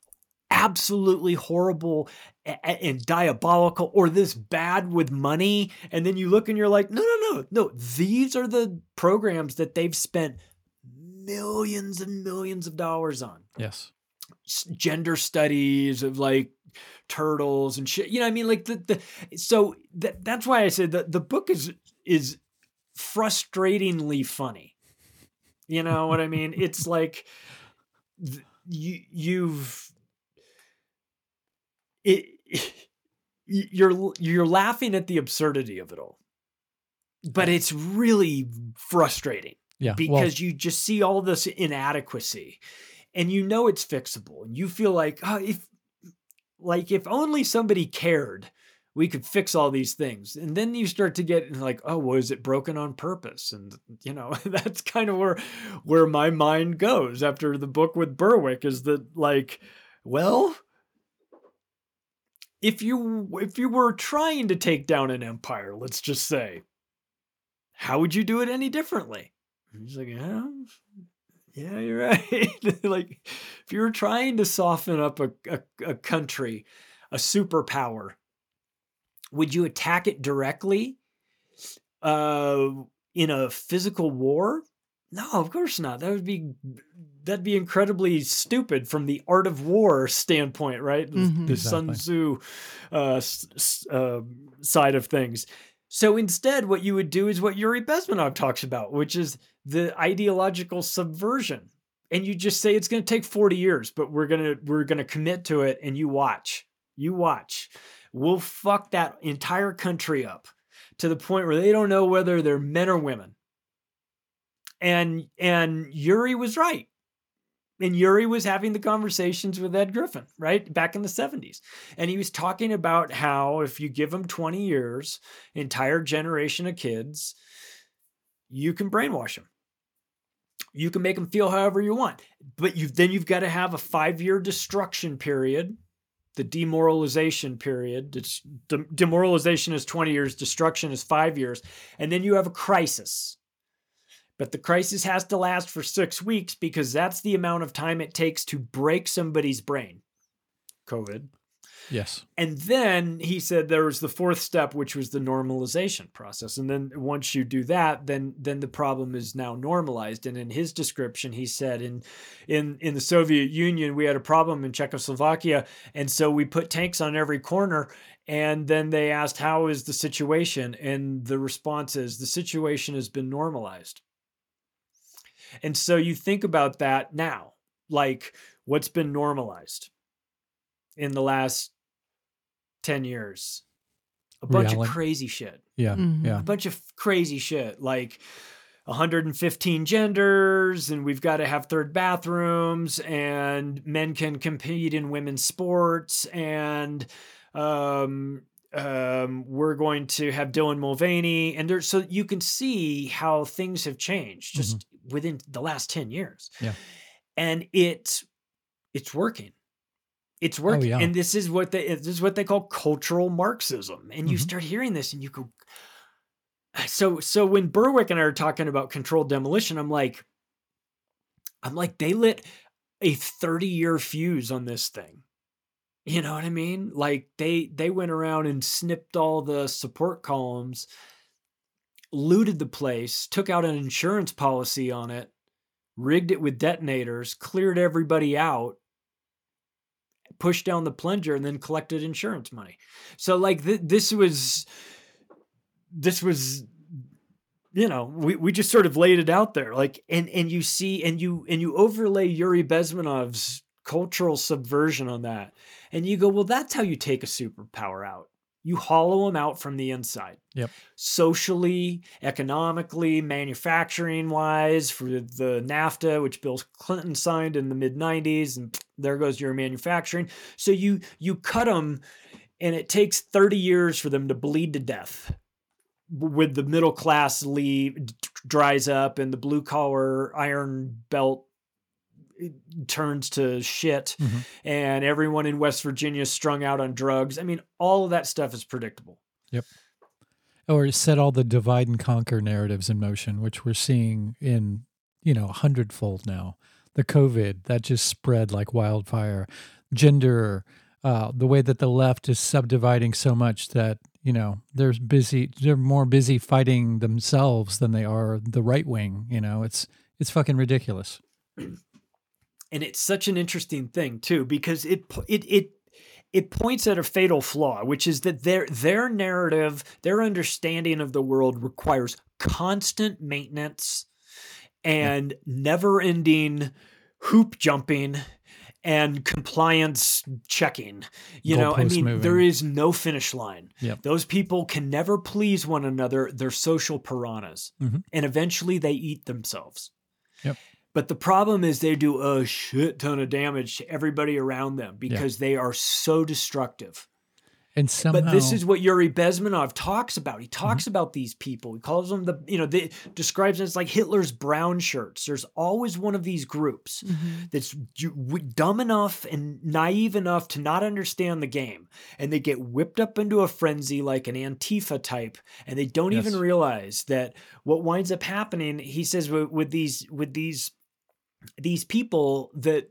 absolutely horrible a- a- and diabolical or this bad with money. And then you look and you're like, no, no, no, no. These are the programs that they've spent millions and millions of dollars on yes. gender studies of like turtles and shit. You know, what I mean, like the the so that that's why I said that the book is is frustratingly funny. You know what I mean? It's like th- you you've it you're you're laughing at the absurdity of it all. But it's really frustrating Yeah. because well, you just see all this inadequacy and you know it's fixable and you feel like oh, if like if only somebody cared we could fix all these things. And then you start to get like oh was it broken on purpose? And you know that's kind of where where my mind goes after the book with berwick is that like well if you if you were trying to take down an empire let's just say how would you do it any differently? He's like, yeah, yeah, you're right. like, if you were trying to soften up a, a, a country, a superpower, would you attack it directly uh, in a physical war? No, of course not. That would be that'd be incredibly stupid from the art of war standpoint, right? The, Mhm. the Sun Exactly. Tzu uh, s- s- uh, side of things. So instead, what you would do is what Yuri Bezmenov talks about, which is the ideological subversion. And you just say it's going to take 40 years, but we're going to we're going to commit to it and you watch. You watch. We'll fuck that entire country up to the point where they don't know whether they're men or women. And and Yuri was right. And Yuri was having the conversations with Ed Griffin, right? Back in the 70s. And he was talking about how if you give them 20 years, entire generation of kids, you can brainwash them. You can make them feel however you want. But you then you've got to have a 5-year destruction period, the demoralization period. It's, de- demoralization is 20 years, destruction is 5 years, and then you have a crisis. But the crisis has to last for 6 weeks because that's the amount of time it takes to break somebody's brain. COVID. Yes. And then he said there was the fourth step, which was the normalization process. And then once you do that, then then the problem is now normalized. And in his description, he said in in in the Soviet Union, we had a problem in Czechoslovakia, and so we put tanks on every corner. And then they asked, "How is the situation?" And the response is, "The situation has been normalized." And so you think about that now, like what's been normalized in the last 10 years a bunch Reality. of crazy shit Yeah. Mhm. Yeah. a bunch of crazy shit like 115 genders and we've got to have third bathrooms and men can compete in women's sports and um um we're going to have Dylan Mulvaney and there so you can see how things have changed just within the last 10 years Yeah. and it it's working It's working, yeah. and this is what they this is what they call cultural Marxism. And you Mhm. start hearing this, and you go. So so when Berwick and I are talking about controlled demolition, I'm like, I'm like they lit a 30 year fuse on this thing. You know what I mean? Like they they went around and snipped all the support columns, looted the place, took out an insurance policy on it, rigged it with detonators, cleared everybody out, pushed down the plunger, and then collected insurance money. So like th- this was this was you know we, we just sort of laid it out there. Like and and you see and you and you overlay yuri bezmenov's cultural subversion on that. And you go well that's how you take a superpower out. You hollow them out from the inside Yep. socially economically manufacturing wise for the nafta which bill clinton signed in the mid 90s and there goes your manufacturing so you you cut them and it takes 30 years for them to bleed to death with the middle class leave dries up and the blue collar iron belt eh, turns to shit Mhm. and everyone in West Virginia is strung out on drugs. I mean, all of that stuff is predictable. Or set all the divide and conquer narratives in motion, which we're seeing in, you know, a hundredfold now. The COVID that just spread like wildfire, gender, uh, the way that the left is subdividing so much that you know they're busy, they're more busy fighting themselves than they are the right wing. You know, it's it's fucking ridiculous. and it's such an interesting thing too because it it it it points at a fatal flaw which is that their their narrative their understanding of the world requires constant maintenance and never ending hoop jumping and compliance checking you know i mean moving. there is no finish line Yep. those people can never please one another they're social piranhas Mhm. and eventually they eat themselves Yep. But the problem is they do a shit ton of damage to everybody around them because they are so destructive. And somehow, But this is what Yuri Bezmenov talks about. He Mm-hmm. talks about these people. He calls them the, you know, they describes them as like Hitler's brown shirts. There's always one of these groups that's ju- w- dumb enough and naive enough to not understand the game. And they get whipped up into a frenzy like an Antifa type. And they don't Yes. even realize that what winds up happening, he says, with, with these, with these, these people that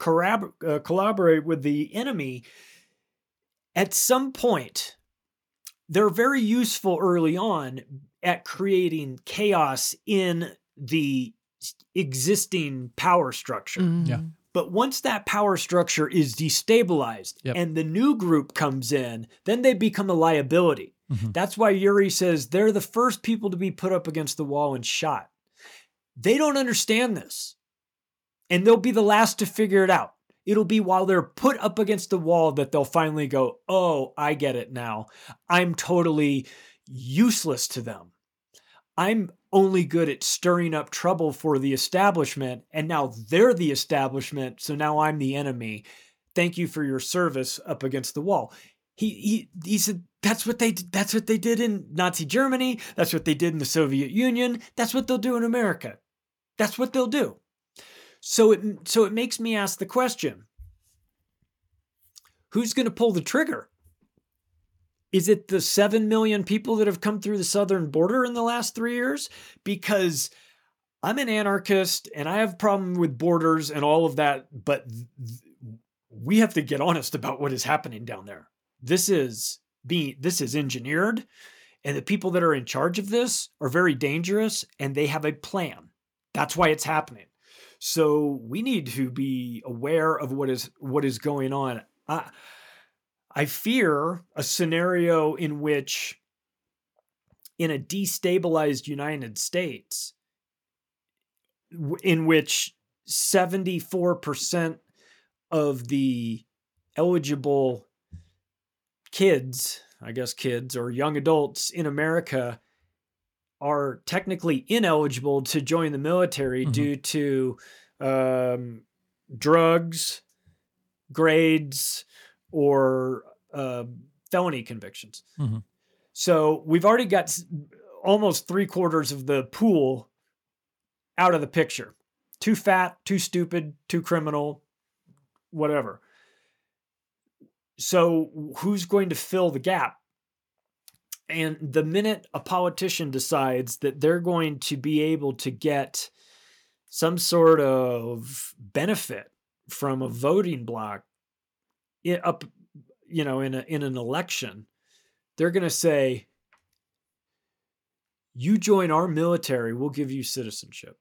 corrab- uh, collaborate with the enemy, at some point, they're very useful early on at creating chaos in the existing power structure. Yeah. But once that power structure is destabilized Yep. and the new group comes in, then they become a liability. Mhm. That's why Yuri says they're the first people to be put up against the wall and shot. They don't understand this. And they'll be the last to figure it out. It'll be while they're put up against the wall that they'll finally go, Oh, I get it now. I'm totally useless to them. I'm only good at stirring up trouble for the establishment, and now they're the establishment, so now I'm the enemy. Thank you for your service up against the wall. He he he said that's what they that's what they did in Nazi Germany. That's what they did in the Soviet Union. That's what they'll do in America. That's what they'll do. So it so it makes me ask the question: Who's going to pull the trigger? Is it the 7 million people that have come through the southern border in the last three years? Because I'm an anarchist and I have a problem with borders and all of that, but th- we have to get honest about what is happening down there. This is being this is engineered, and the people that are in charge of this are very dangerous and they have a plan. That's why it's happening. So we need to be aware of what is what is going on. I, I fear a scenario in which, in a destabilized United States, in which 74% of the eligible kids, I guess kids or young adults in America are technically ineligible to join the military Mhm. due to um, drugs, grades, or uh, felony convictions. Mhm. So we've already got almost three quarters of the pool out of the picture. Too fat, too stupid, too criminal, whatever. so who's going to fill the gap? And the minute a politician decides that they're going to be able to get some sort of benefit from a voting block up you know in a in an election they're going to say you join our military we'll give you citizenship.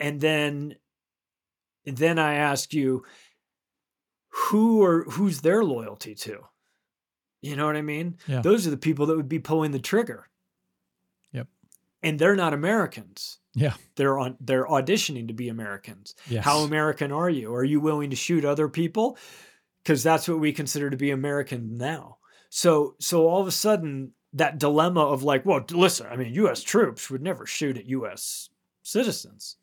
And then then i ask you who or who's their loyalty to you know what i mean Yeah. those are the people that would be pulling the trigger Yep. and they're not americans Yeah. they're on they're auditioning to be americans Yes. how American are you? Are you willing to shoot other people? Because that's what we consider to be American now. So so all of a sudden that dilemma of like, well, listen, I mean, U.S. troops would never shoot at U.S. citizens.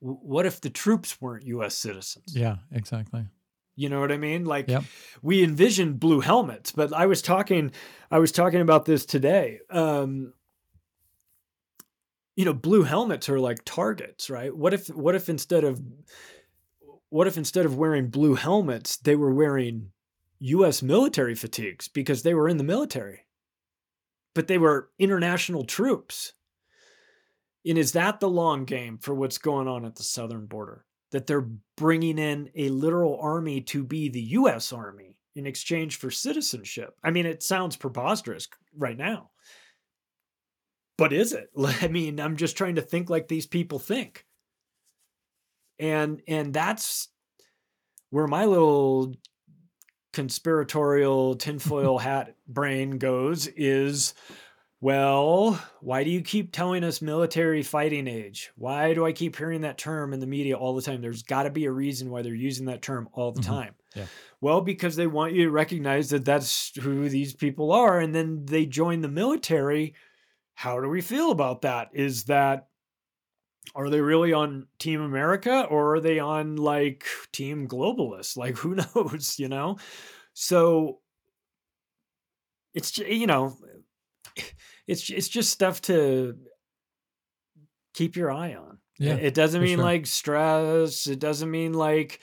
W- What if the troops weren't U.S. citizens? Yeah, exactly. You know what I mean? Like Yep. we envisioned blue helmets, but I was talking I was talking about this today. Um you know, blue helmets are like targets, right? What if what if instead of what if instead of wearing blue helmets, they were wearing US military fatigues because they were in the military. But they were international troops. And is that the long game for what's going on at the southern border? That they're bringing in a literal army to be the US army in exchange for citizenship. I mean, it sounds preposterous right now. But is it? I mean, I'm just trying to think like these people think. And and that's where my little conspiratorial tinfoil hat brain goes is well, why do you keep telling us military fighting age? Why do I keep hearing that term in the media all the time? There's got to be a reason why they're using that term all the Mhm. time. Yeah. Well, because they want you to recognize that that's who these people are. And then they join the military. How do we feel about that? Is that, are they really on Team America or are they on like Team Globalist? Like, who knows, you know? So it's, you know, it's it's just stuff to keep your eye on. Yeah, it doesn't mean sure. like stress. It doesn't mean like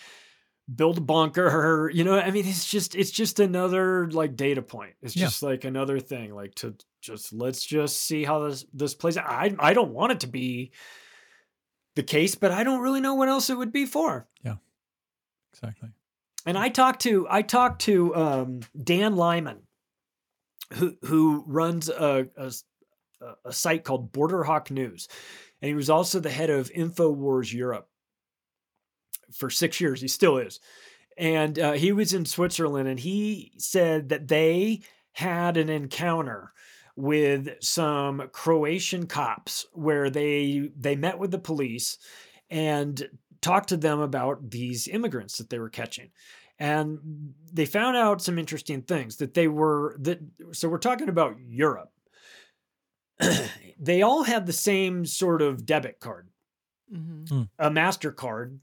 build a bunker. You know, I mean, it's just it's just another like data point. It's Yeah. just like another thing. Like to just let's just see how this this plays out. I I don't want it to be the case, but I don't really know what else it would be for. Yeah, exactly. And I talked to I talked to um, Dan Lyman, who who runs a site called Border Hawk News, and he was also the head of Infowars Europe for six years. He still is, and uh, he was in Switzerland, and he said that they had an encounter with some Croatian cops where they they met with the police and talked to them about these immigrants that they were catching and they found out some interesting things that they were that so we're talking about Europe. They all had the same sort of debit card. Mhm. a mastercard.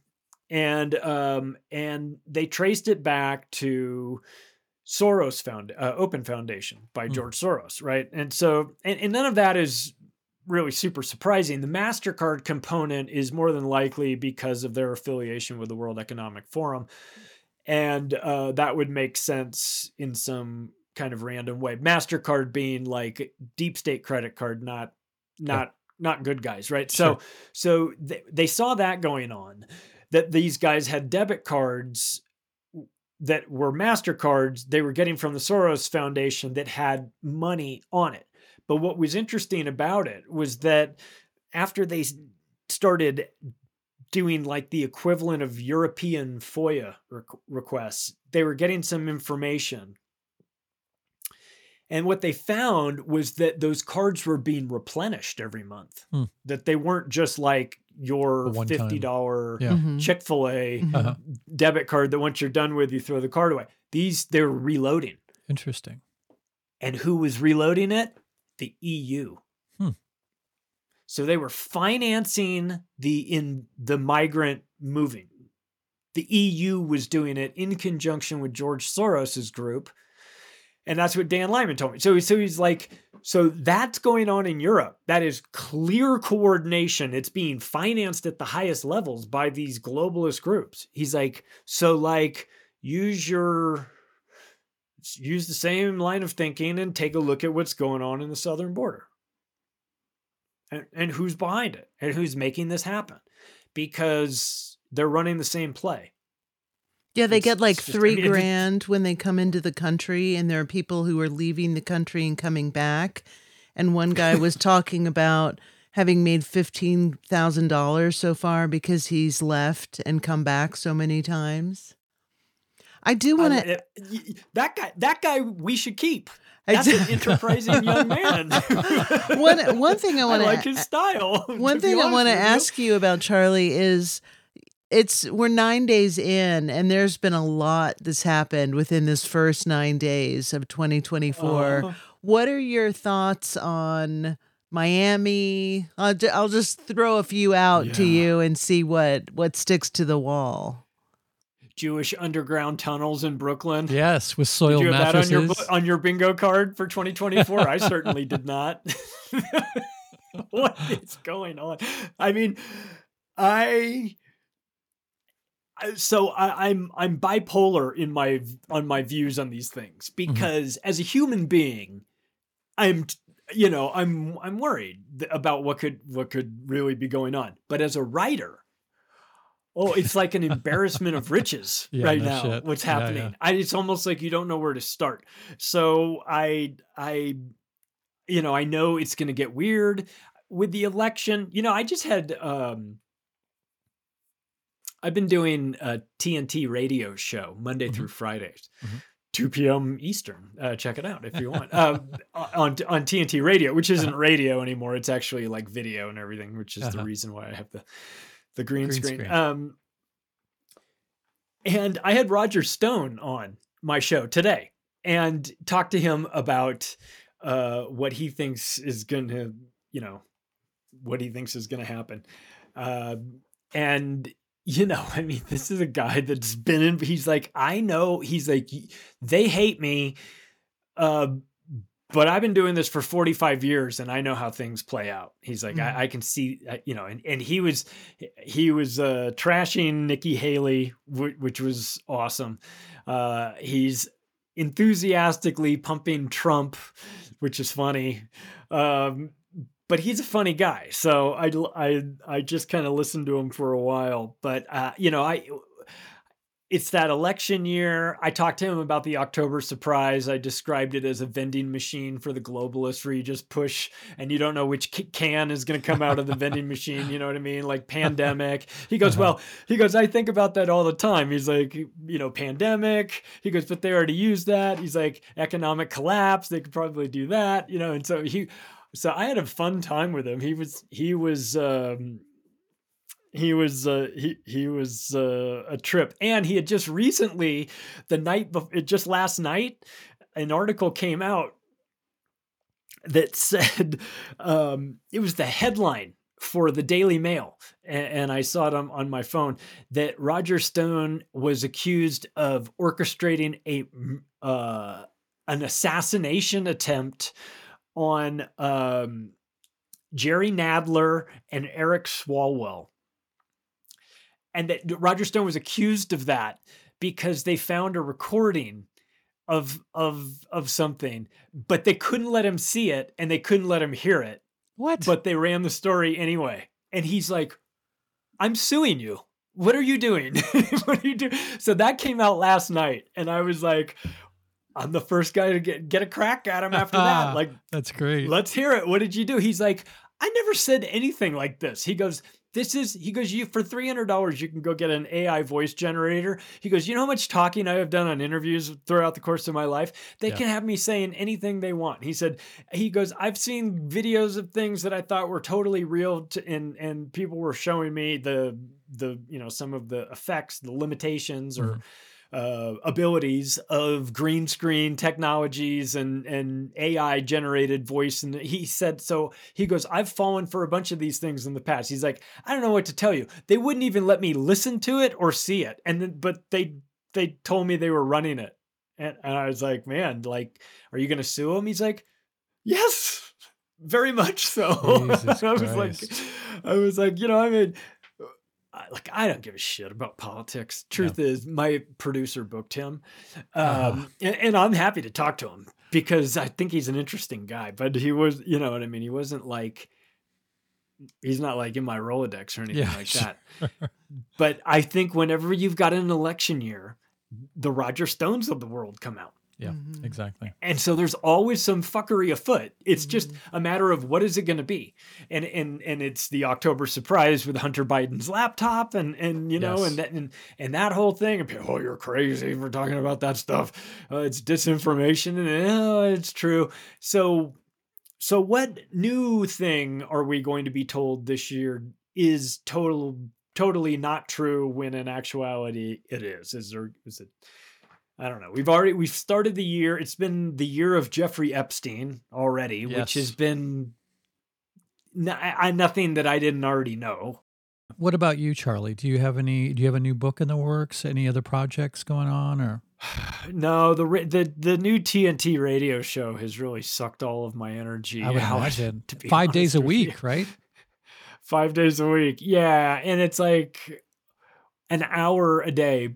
And um and they traced it back to soros found uh, open foundation by Hmm. george soros right? And so and, and none of that is really super surprising. The mastercard component is more than likely because of their affiliation with the world economic forum and uh, that would make sense in some kind of random way mastercard being like deep state credit card not not not good guys right so Sure. so they, they saw that going on, that these guys had debit cards that were MasterCards they were getting from the Soros Foundation that had money on it. But what was interesting about it was that after they started doing like the equivalent of European FOIA requ- requests, they were getting some information. And what they found was that those cards were being replenished every month. Hmm. That they weren't just like your fifty dollar Yeah. Chick fil A. Uh-huh. debit card that once you're done with, you throw the card away. These they were reloading, Interesting. and who was reloading it? The EU. So they were financing the in the migrant moving. The EU was doing it in conjunction with George Soros's group. And that's what Dan Lyman told me. So, so he's like, so that's going on in Europe. That is clear coordination. It's being financed at the highest levels by these globalist groups. He's like, so like use your use the same line of thinking and take a look at what's going on in the southern border. And, and who's behind it and who's making this happen because they're running the same play. Yeah, they it's, get like just, three I mean, grand when they come into the country, and there are people who are leaving the country and coming back. And one guy was talking about having made fifteen thousand dollars so far because he's left and come back so many times. I do want to. That guy. That guy. We should keep. That's an enterprising young man. one one thing I want to like his style. One thing I want to ask you about Charlie is it's we're 9 days in and there's been a lot that's happened within this first 9 days of 2024. Uh, what are your thoughts on Miami? I'll, I'll just throw a few out yeah. to you and see what what sticks to the wall. Jewish underground tunnels in Brooklyn. Yes, with soil did you have mattresses. That on your on your bingo card for 2024. I certainly did not. what is going on? I mean, I so I, am I'm, I'm bipolar in my on my views on these things mm-hmm. because mm-hmm. as a human being, I'm you know I'm I'm worried about what could what could really be going on. But as a writer, Oh, it's like an embarrassment of riches yeah, right no now. Shit. What's happening? Yeah, yeah. I, it's almost like you don't know where to start. So I, I, you know, I know it's going to get weird with the election. You know, I just had, um, I've been doing a TNT radio show Monday mm-hmm. through Fridays. Mm-hmm. 2 p.m. Eastern. Uh, check it out if you want. Uh, on on TNT Radio, which isn't radio anymore. It's actually like video and everything, which is uh-huh. the reason why I have the the green, green screen. screen. Um, and I had Roger Stone on my show today and talked to him about uh, what he thinks is going to, you know, what he thinks is going to happen. Uh, and you know, I mean, this is a guy that's been in. He's like, I know. He's like, they hate me. Uh, but I've been doing this for 45 years and I know how things play out. He's like, mm-hmm. I, I, can see, you know, and, and he was, he was uh, trashing Nikki Haley, w- which was awesome. Uh, he's enthusiastically pumping Trump, which is funny. Um, but he's a funny guy. So I, I, I just kind of listened to him for a while, but, uh, you know, I, it's that election year. I talked to him about the October surprise. I described it as a vending machine for the globalists where you just push and you don't know which can is going to come out of the vending machine. You know what I mean? Like pandemic. He goes, uh-huh. Well, he goes, I think about that all the time. He's like, You know, pandemic. He goes, But they already used that. He's like, Economic collapse. They could probably do that, you know. And so he, so I had a fun time with him. He was, he was, um, he was uh, he he was uh, a trip, and he had just recently, the night before, just last night, an article came out that said um, it was the headline for the Daily Mail, and, and I saw it on, on, my phone that Roger Stone was accused of orchestrating a uh, an assassination attempt on um, Jerry Nadler and Eric Swalwell and that Roger Stone was accused of that because they found a recording of of of something, but they couldn't let him see it and they couldn't let him hear it. What? But they ran the story anyway. And he's like, "I'm suing you. What are you doing? what are you doing?" So that came out last night, and I was like, I'm the first guy to get get a crack at him after that. Like, that's great. Let's hear it. What did you do? He's like, I never said anything like this. He goes, this is he goes you for $300 you can go get an ai voice generator. He goes you know how much talking i have done on interviews throughout the course of my life? They yeah. can have me saying anything they want. He said he goes i've seen videos of things that i thought were totally real to, and and people were showing me the the you know some of the effects the limitations or mm-hmm uh, abilities of green screen technologies and and AI generated voice. And he said, so he goes, I've fallen for a bunch of these things in the past. He's like, I don't know what to tell you. They wouldn't even let me listen to it or see it, and then, but they they told me they were running it. And, and I was like, man, like, are you going to sue him? He's like, yes, very much so. I was like, I was like, you know, I mean, I, like I don't give a shit about politics. Truth is, my producer booked him, um, Uh-huh. and, and I'm happy to talk to him because I think he's an interesting guy. But he was, you know what I mean. He wasn't like he's not like in my Rolodex or anything Yeah, like sure. that. But I think whenever you've got an election year, the Roger Stones of the world come out. Yeah, Mhm. exactly. And so there's always some fuckery afoot. It's just Mm-hmm. a matter of what is it going to be, and and and it's the October surprise with Hunter Biden's laptop, and and you know, Yes. and that and, and that whole thing. Oh, you're crazy for talking about that stuff. Uh, it's disinformation, and oh, it's true. So, so what new thing are we going to be told this year is total totally not true when in actuality it is? Is there is it? I don't know. We've already we've started the year. It's been the year of Jeffrey Epstein already, which has been n- I, I- nothing that I didn't already know. What about you, Charlie? Do you have any? Do you have a new book in the works? Any other projects going on? Or No, the the the new TNT radio show has really sucked all of my energy. I would out, imagine to be five days a honest with you. week, right? Five days a week, yeah, and it's like an hour a day.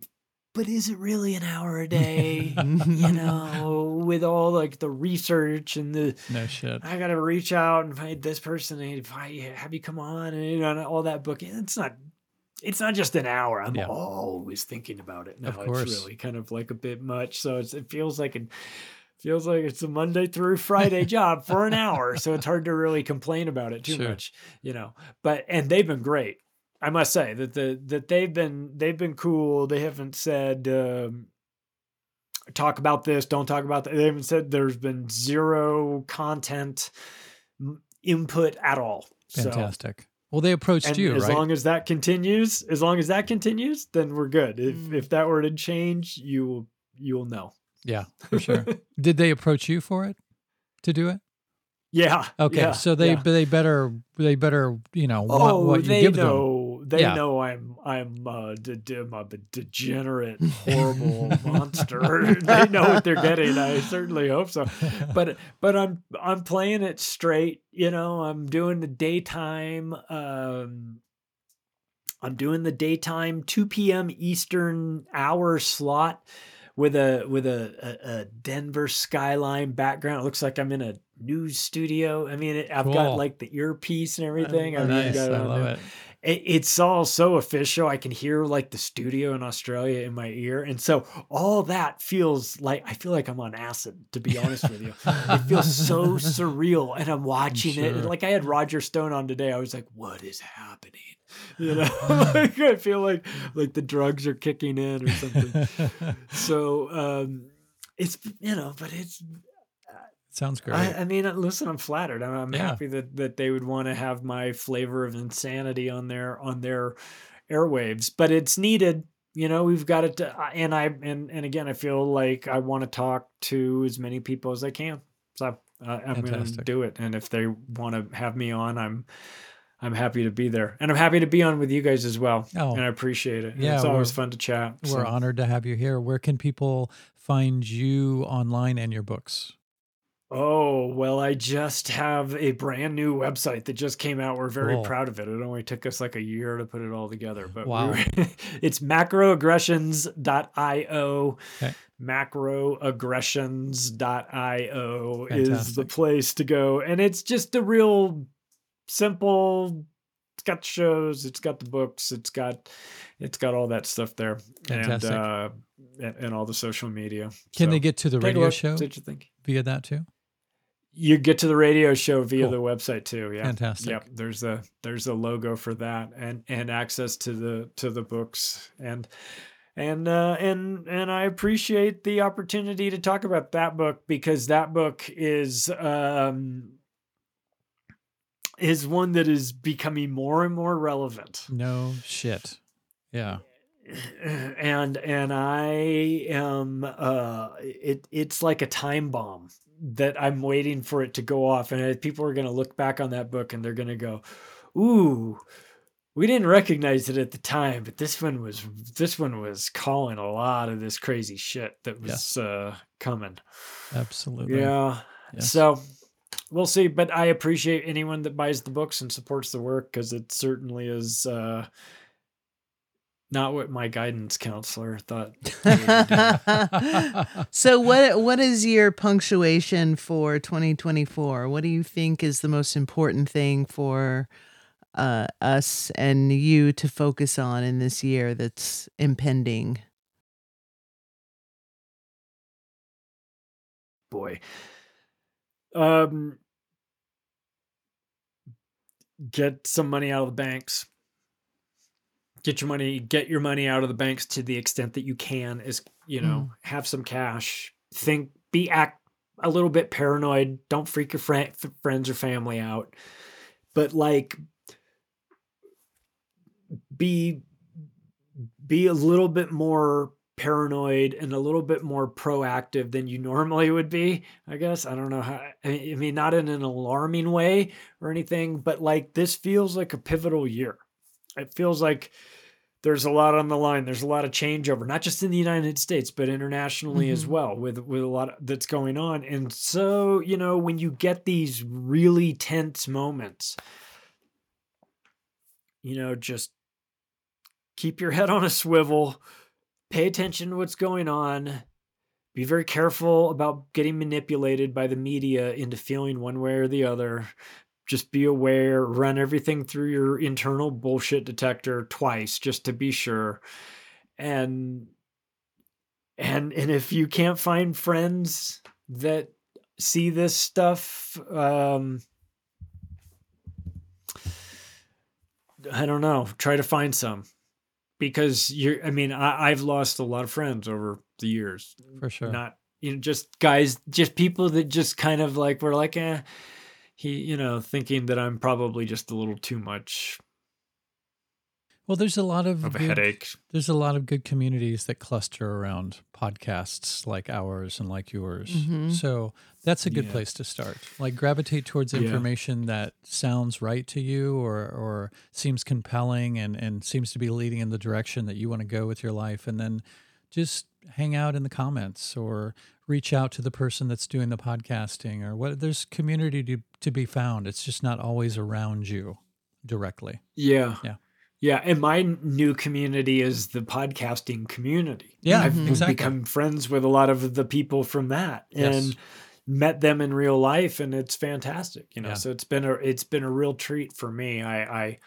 But is it really an hour a day? you know, with all like the research and the No shit. I gotta reach out and find this person and invite have you come on and you know and all that book. It's not it's not just an hour. I'm Yeah. always thinking about it. Now Of it's really kind of like a bit much. So it's, it feels like it feels like it's a Monday through Friday job for an hour. So it's hard to really complain about it too Sure. much, you know. But and they've been great. I must say that the that they've been they've been cool. They haven't said um, talk about this, don't talk about that. They haven't said there's been zero content input at all. So, Fantastic. well, they approached and you, as right? long as that continues, as long as that continues, then we're good. If Mm. if that were to change, you will you will know. yeah, for sure. Did they approach you for it to do it? Yeah. Okay, yeah, so they yeah. they better they better you know want oh, what you they give them. Know. They Yeah. know I'm I'm uh, de- de- I'm a degenerate, horrible monster. they know what they're getting. I certainly hope so. But but I'm I'm playing it straight. You know, I'm doing the daytime. Um, I'm doing the daytime 2 p.m. Eastern hour slot with a with a, a, a Denver skyline background. It looks like I'm in a news studio. I mean, it, I've got like the earpiece and everything. I've even nice, got it I love there it. It, it's all so official. I can hear like the studio in Australia in my ear. And so all that feels like I feel like I'm on acid, to be honest with you. It feels so surreal. And I'm watching it. And sure. like I had Roger Stone on today. I was like, what is happening? You know, like I feel like like the drugs are kicking in or something. So um it's you know, but it's Sounds great. I, I mean, uh, listen, I'm flattered. I'm, I'm Yeah. happy that that they would want to have my flavor of insanity on their on their airwaves, but it's needed. You know, we've got it, to, and I and and again, I feel like I want to talk to as many people as I can. So uh, I'm going to do it, and if they want to have me on, I'm I'm happy to be there, and I'm happy to be on with you guys as well. Oh. and I appreciate it. Yeah, it's always fun to chat. We're so. honored to have you here. Where can people find you online and your books? Oh, well, I just have a brand new website that just came out. We're very Cool. proud of it. It only took us like a year to put it all together. But we Wow. were- it's macroaggressions.io. Okay. Macroaggressions.io is the place to go. And it's just a real simple it's got the shows, it's got the books, it's got it's got all that stuff there. Fantastic. And uh and, and all the social media. Can So they get to the radio look, show Did you think via that too? You get to the radio show via Cool. the website too yeah Fantastic. yep there's a there's a logo for that and and access to the to the books and and uh and and i appreciate the opportunity to talk about that book because that book is um is one that is becoming more and more relevant No shit. Yeah. and and I am uh it it's like a time bomb that I'm waiting for it to go off and uh, people are going to look back on that book and they're going to go ooh we didn't recognize it at the time, but this one was this one was calling a lot of this crazy shit that was Yes. uh, coming. Absolutely. Yeah. Yes. So we'll see, but I appreciate anyone that buys the books and supports the work because it certainly is uh, not what my guidance counselor thought. so what what is your punctuation for 2024? What do you think is the most important thing for uh, us and you to focus on in this year that's impending? Boy. Um get some money out of the banks. Get your money, get your money out of the banks to the extent that you can is, you know, mm. have some cash. Think be act a little bit paranoid. Don't freak your fri- f- friends or family out. But like be be a little bit more paranoid and a little bit more proactive than you normally would be i guess i don't know how I mean, not in an alarming way or anything but like this feels like a pivotal year it feels like there's a lot on the line there's a lot of changeover not just in the united states but internationally as Mhm. well with with a lot that's going on and so you know when you get these really tense moments you know just keep your head on a swivel pay attention to what's going on be very careful about getting manipulated by the media into feeling one way or the other just be aware run everything through your internal bullshit detector twice just to be sure. And and and if you can't find friends that see this stuff um i don't know try to find some. Because you're i mean I, i've lost a lot of friends over the years. For sure. not you know just guys just people that just kind of like were like eh he you know thinking that i'm probably just a little too much Well, there's a lot of, of a good- headache There's a lot of good communities that cluster around podcasts like ours and like yours. Mhm. So that's a good Yeah. place to start. Like gravitate towards Yeah. information that sounds right to you or or seems compelling and and seems to be leading in the direction that you want to go with your life and then just hang out in the comments or reach out to the person that's doing the podcasting or what there's community to, to be found. It's just not always around you directly. yeah Yeah. yeah and my new community is the podcasting community Yeah, i've Mhm. exactly. become friends with a lot of the people from that Yes. and met them in real life and it's fantastic you know Yeah. so it's been a it's been a real treat for me i i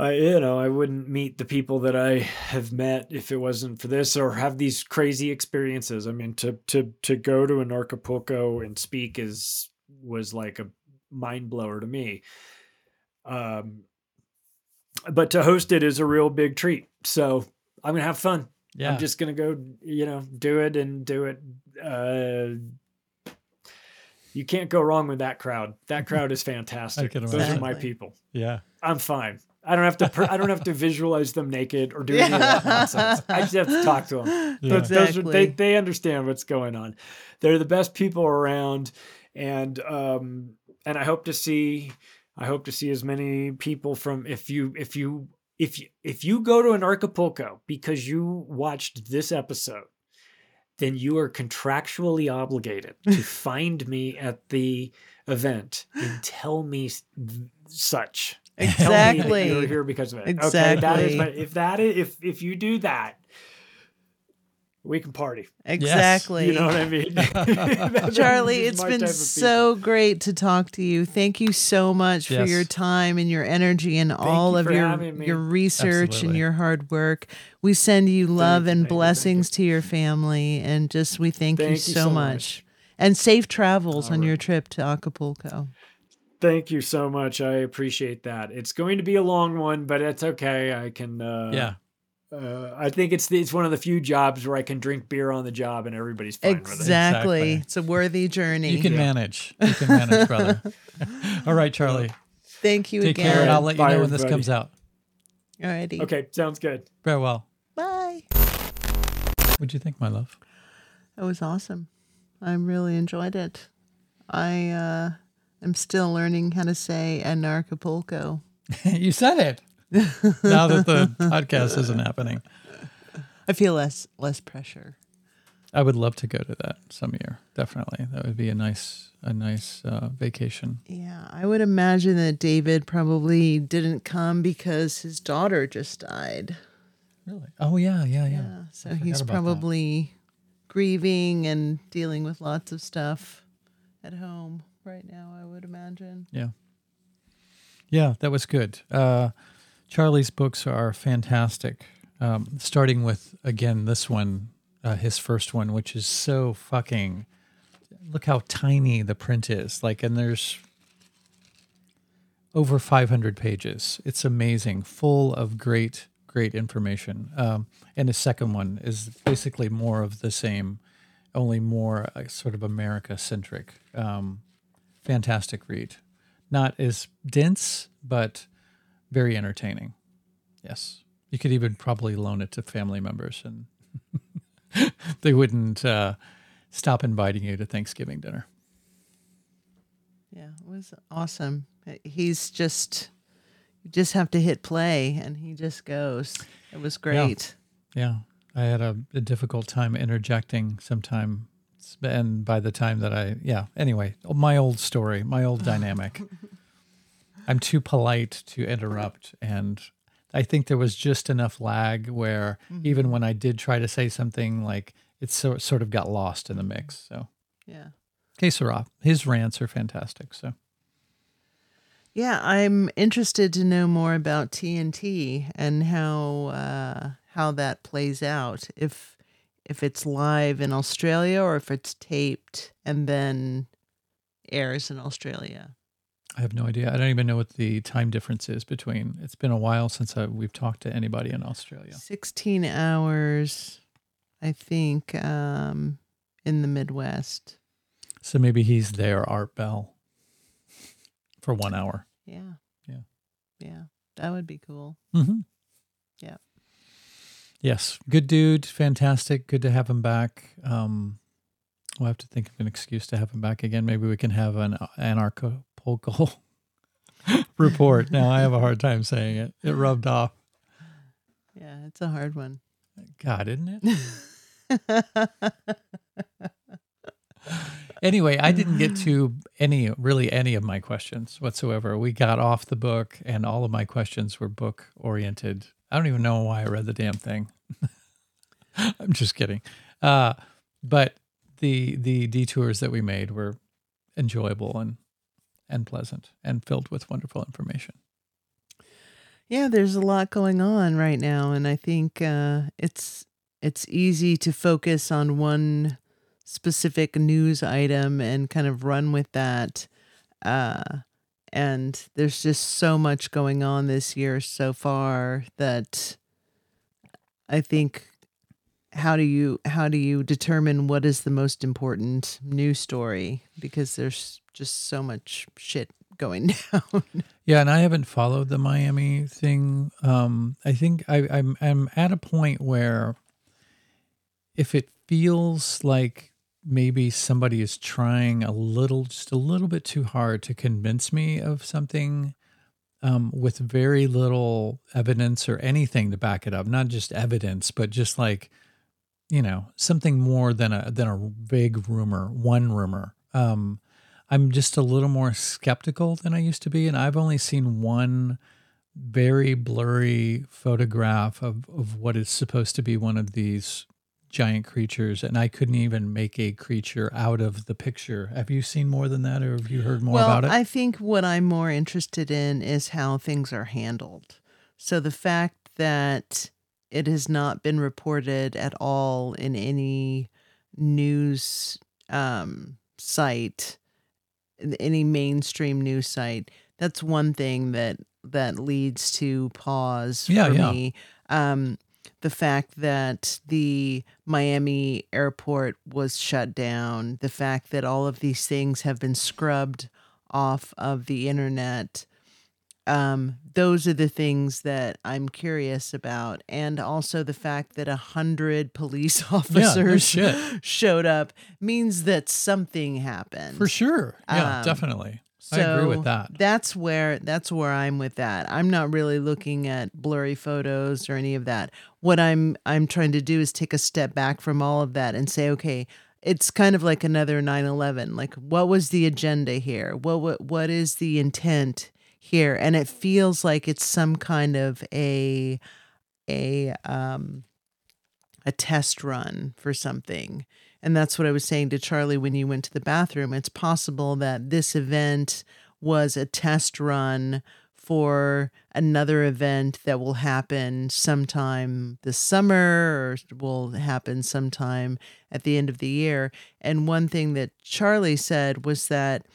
I, you know, I wouldn't meet the people that I have met if it wasn't for this, or have these crazy experiences. I mean, to to to go to Anarchapulco and speak is was like a mind blower to me. Um, but to host it is a real big treat. So I'm gonna have fun. Yeah. I'm just gonna go, you know, do it and do it. Uh, you can't go wrong with that crowd. That crowd is fantastic. Those are my people. yeah. I'm fine. I don't have to. Per- I don't have to visualize them naked or do any of that nonsense. I just have to talk to them. Yeah. Those, those are, they they understand what's going on. They're the best people around, and um and I hope to see. I hope to see as many people from if you if you if you if you go to Anarchapulco because you watched this episode, then you are contractually obligated to find me at the event and tell me s- such. Tell me that Exactly. you're here because of it. Okay, that is Exactly. my, if that is if if you do that, we can party. Exactly. You know what I mean? That- Charlie, it's been so great to talk to you. Thank you so much for your time and your energy and all you of your your research Absolutely. and your hard work. We send you love you, and you, thank blessings to your family and just we thank, Thank you you so, so much. much. And safe travels All on right. your trip to Acapulco. Thank you so much. I appreciate that. It's going to be a long one, but it's okay. I can. Uh, yeah. Uh, I think it's the, it's one of the few jobs where I can drink beer on the job and everybody's fine with it. Exactly. Exactly. It's a worthy journey. You can manage. You can manage, brother. All right, Charlie. Thank you Take again. care, and I'll let you know when this everybody. comes out. Alrighty. Okay, sounds good. Farewell. Bye. What'd you think, my love? That was awesome. I really enjoyed it. I uh, am still learning how to say Anarchapulco. you said it. now that the podcast isn't happening, I feel less less pressure. I would love to go to that some year. Definitely, that would be a nice a nice uh, vacation. Yeah, I would imagine that David probably didn't come because his daughter just died. Really? Oh yeah, yeah, yeah. Yeah, so he's about that. probably grieving and dealing with lots of stuff at home right now. I would imagine. Yeah. Yeah, that was good. Uh, Charlie's books are fantastic. Um, starting with again this one, uh, his first one, which is so fucking. Look how tiny the print is. Like, and there's over 500 pages. It's amazing, full of great, great information. Um, and his second one is basically more of the same, only more uh, sort of America centric. Um, fantastic read. Not as dense, but very entertaining. Yes. You could even probably loan it to family members and they wouldn't uh, stop inviting you to Thanksgiving dinner. Yeah, it was awesome. He's just you just have to hit play and he just goes. It was great. Yeah. I had a, a difficult time interjecting sometime. And by the time that I, yeah, anyway, my old story, my old dynamic. I'm too polite to interrupt. And I think there was just enough lag where even when I did try to say something, like it so, sort of got lost in the mix. So, Yeah. Que sera. His rants are fantastic. So, Yeah, I'm interested to know more about TNT and how uh, how that plays out. If if it's live in Australia or if it's taped and then airs in Australia. I have no idea. I don't even know what the time difference is between. It's been a while since I, we've talked to anybody in Australia. 16 hours, I think, um, in the Midwest. So maybe he's there, Art Bell, for one hour. Yeah. Yeah. Yeah. That would be cool. Mm-hmm. Yeah. Yes, good dude, fantastic. Good to have him back. Um, we'll have to think of an excuse to have him back again. Maybe we can have an anarcho-polkal report. Now I have a hard time saying it. It rubbed off. Yeah, it's a hard one. God, isn't it? anyway, I didn't get to any, really any of my questions whatsoever. We got off the book, and all of my questions were book oriented. I don't even know why I read the damn thing. I'm just kidding. Uh, but the the detours that we made were enjoyable and and pleasant and filled with wonderful information. Yeah, there's a lot going on right now, and I think uh, it's it's easy to focus on one specific news item and kind of run with that. Uh, and there's just so much going on this year so far that I think how do you how do you determine what is the most important news story because there's just so much shit going down. Yeah, and I haven't followed the Miami thing. Um, I think I, I'm I'm at a point where if it feels like maybe somebody is trying a little, just a little bit too hard to convince me of something um, with very little evidence or anything to back it up, not just evidence, but just like you know something more than a than a vague rumor, one rumor. Um, I'm just a little more skeptical than I used to be, and I've only seen one very blurry photograph of, of what is supposed to be one of these giant creatures, and I couldn't even make a creature out of the picture. Have you seen more than that, or have you heard more well, about it? I think what I'm more interested in is how things are handled. So the fact that it has not been reported at all in any news um, site, any mainstream news site, that's one thing that that leads to pause Yeah, for yeah. me. Um, the fact that the Miami airport was shut down, the fact that all of these things have been scrubbed off of the internet. Um, those are the things that I'm curious about, and also the fact that a hundred police officers shit. showed up means that something happened. For sure. Yeah, Um, definitely. So I agree with that. That's where that's where I'm with that. I'm not really looking at blurry photos or any of that. What I'm I'm trying to do is take a step back from all of that and say, okay, it's kind of like another 9/11. Like what was the agenda here? What what what is the intent here? And it feels like it's some kind of a a um a test run for something. And that's what I was saying to Charlie when you went to the bathroom. It's possible that this event was a test run for another event that will happen sometime this summer or will happen sometime at the end of the year. And one thing that Charlie said was that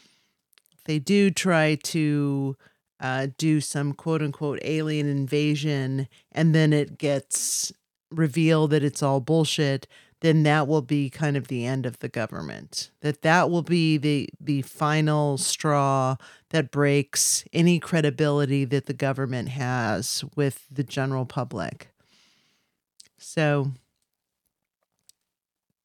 they do try to uh, do some quote unquote alien invasion and then it gets revealed that it's all bullshit then that will be kind of the end of the government that that will be the the final straw that breaks any credibility that the government has with the general public. So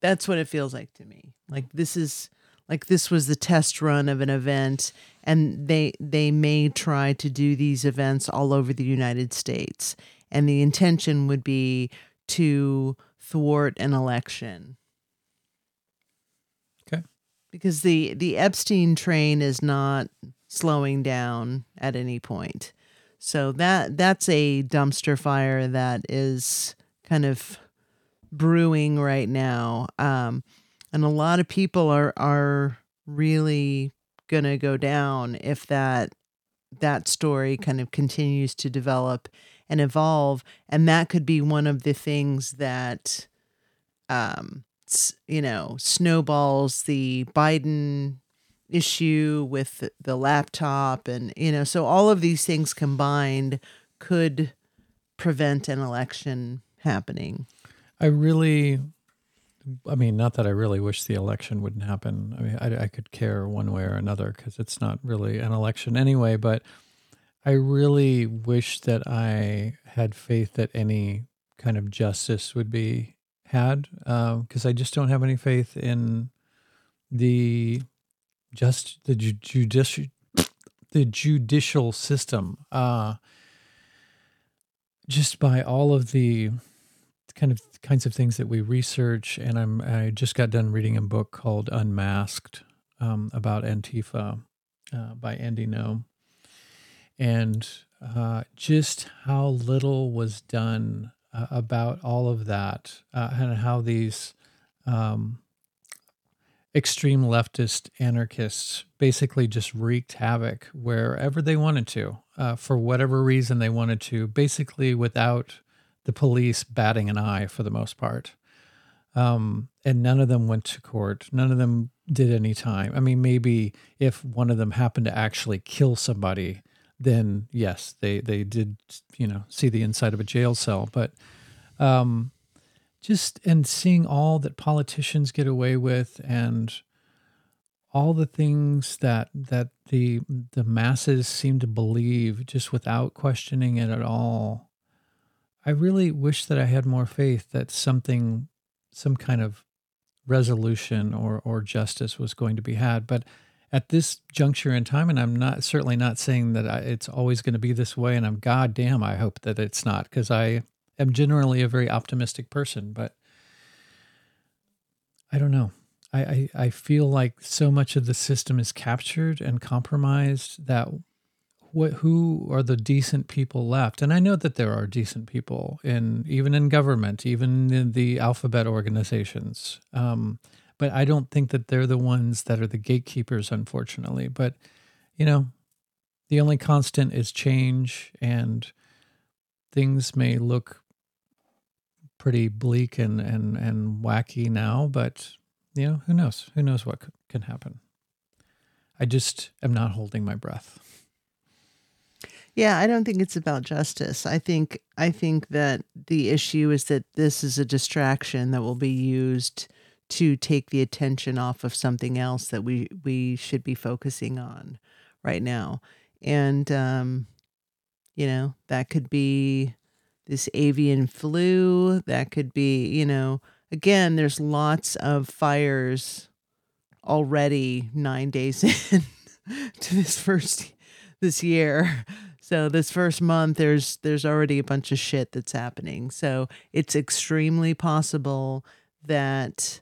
that's what it feels like to me. Like this is like this was the test run of an event and they they may try to do these events all over the United States and the intention would be to thwart an election. Okay. because the the Epstein train is not slowing down at any point. So that that's a dumpster fire that is kind of brewing right now. Um and a lot of people are are really going to go down if that that story kind of continues to develop and evolve and that could be one of the things that um you know snowballs the Biden issue with the- laptop and you know so all of these things combined could prevent an election happening I really, I mean, not that I really wish the election wouldn't happen. I mean, I, I could care one way or another because it's not really an election anyway, but I really wish that I had faith that any kind of justice would be had because I just don't have any faith in the just the ju- judicial the judicial system. Uh just by all of the kind of kinds of things that we research and i'm i just got done reading a book called unmasked um, about antifa uh, by Andy Ngo and uh, just how little was done uh, about all of that uh, and how these um, extreme leftist anarchists basically just wreaked havoc wherever they wanted to uh, for whatever reason they wanted to basically without the police batting an eye for the most part. Um, and none of them went to court. None of them did any time. I mean maybe if one of them happened to actually kill somebody then yes they they did you know see the inside of a jail cell. But um just and seeing all that politicians get away with and all the things that that the the masses seem to believe just without questioning it at all i really wish that i had more faith that something some kind of resolution or or justice was going to be had. But at this juncture in time and i'm not certainly not saying that I, it's always going to be this way and i'm goddamn i hope that it's not because i am generally a very optimistic person but i don't know. I, I i feel like so much of the system is captured and compromised that what who are the decent people left? And i know that there are decent people in even in government even in the alphabet organizations. Um, but i don't think that they're the ones that are the gatekeepers unfortunately. But you know the only constant is change and things may look pretty bleak and and and wacky now but you know who knows? Who knows what can happen. I just am not holding my breath. Yeah, I don't think it's about justice. I think I think that the issue is that this is a distraction that will be used to take the attention off of something else that we we should be focusing on right now. And um you know, that could be this avian flu, that could be, you know, again, there's lots of fires already 9 days in to this first this year. So this first month there's there's already a bunch of shit that's happening. So it's extremely possible that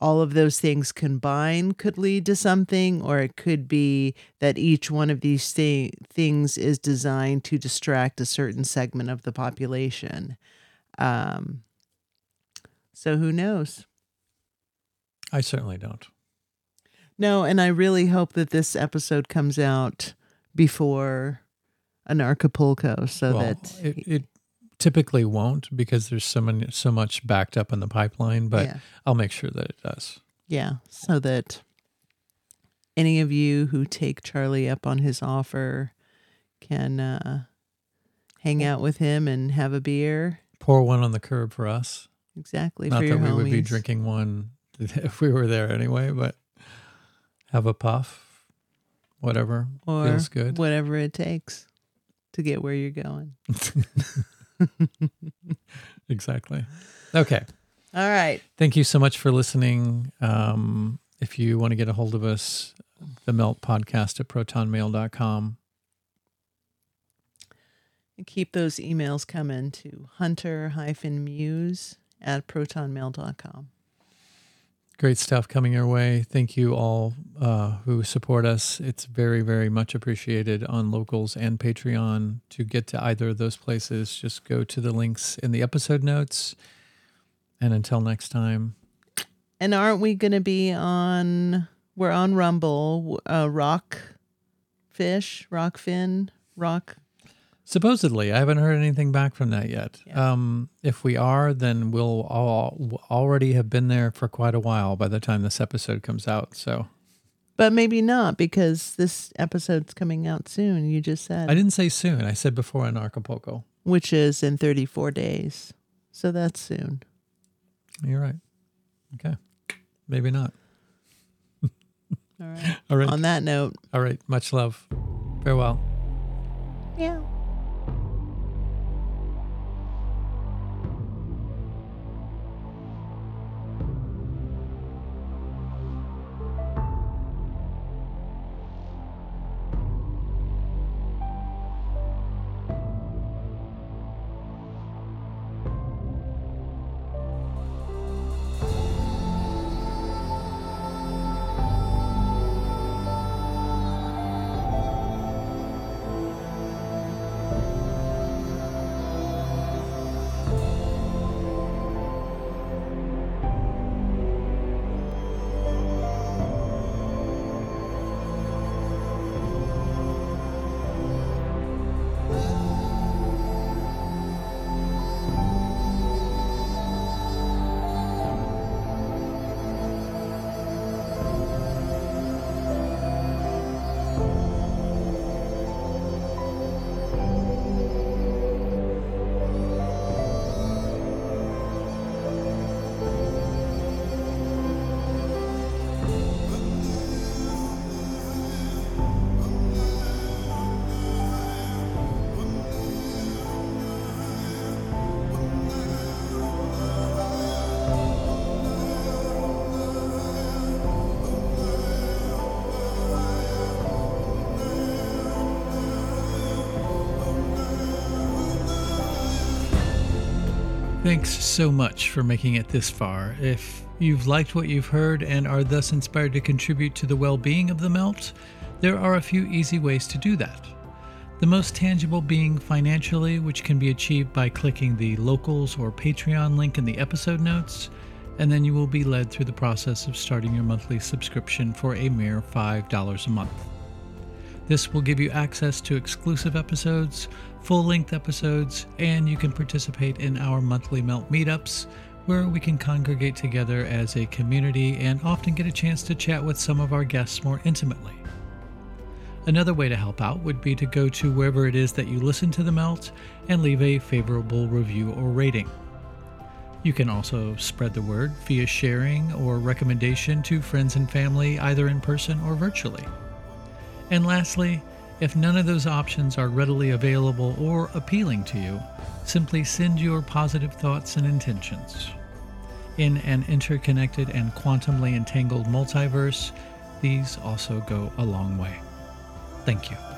all of those things combined could lead to something or it could be that each one of these th- things is designed to distract a certain segment of the population. Um so who knows? I certainly don't. No, and I really hope that this episode comes out before Anarchapulco so well, that it, it typically won't because there's so many so much backed up in the pipeline, but yeah, I'll make sure that it does. yeah, so that any of you who take Charlie up on his offer can uh, hang out with him and have a beer. Pour one on the curb for us. Exactly Not that we would be drinking one if we were there anyway, but have a puff, whatever or feels good. whatever it takes to get where you're going. exactly. Okay. All right. Thank you so much for listening. Um, if you want to get a hold of us, the melt podcast at protonmail.com. And keep those emails coming to hunter-muse at protonmail.com. Great stuff coming your way. Thank you all uh, who support us. It's very, very much appreciated on Locals and Patreon. To get to either of those places, just go to the links in the episode notes. And until next time, And aren't we going to be on? We're on Rumble. Uh, rock fish, Rokfin, rock. Supposedly, I haven't heard anything back from that yet. Yeah. Um, if we are, then we'll all already have been there for quite a while by the time this episode comes out. So But maybe not because this episode's coming out soon. You just said, I didn't say soon. I said before Anarchapulco. which is in 34 days. So that's soon. You're right. Okay. Maybe not. All right. All right. On that note, All right. Much love. Farewell. yeah. So much for making it this far. If you've liked what you've heard and are thus inspired to contribute to the well being of the melt, there are a few easy ways to do that. The most tangible being financially, which can be achieved by clicking the locals or Patreon link in the episode notes, and then you will be led through the process of starting your monthly subscription for a mere $5 a month. This will give you access to exclusive episodes, full length episodes, and you can participate in our monthly Melt meetups, where we can congregate together as a community and often get a chance to chat with some of our guests more intimately. Another way to help out would be to go to wherever it is that you listen to the Melt and leave a favorable review or rating. You can also spread the word via sharing or recommendation to friends and family, either in person or virtually. And lastly, if none of those options are readily available or appealing to you, simply send your positive thoughts and intentions. In an interconnected and quantumly entangled multiverse, These also go a long way. Thank you.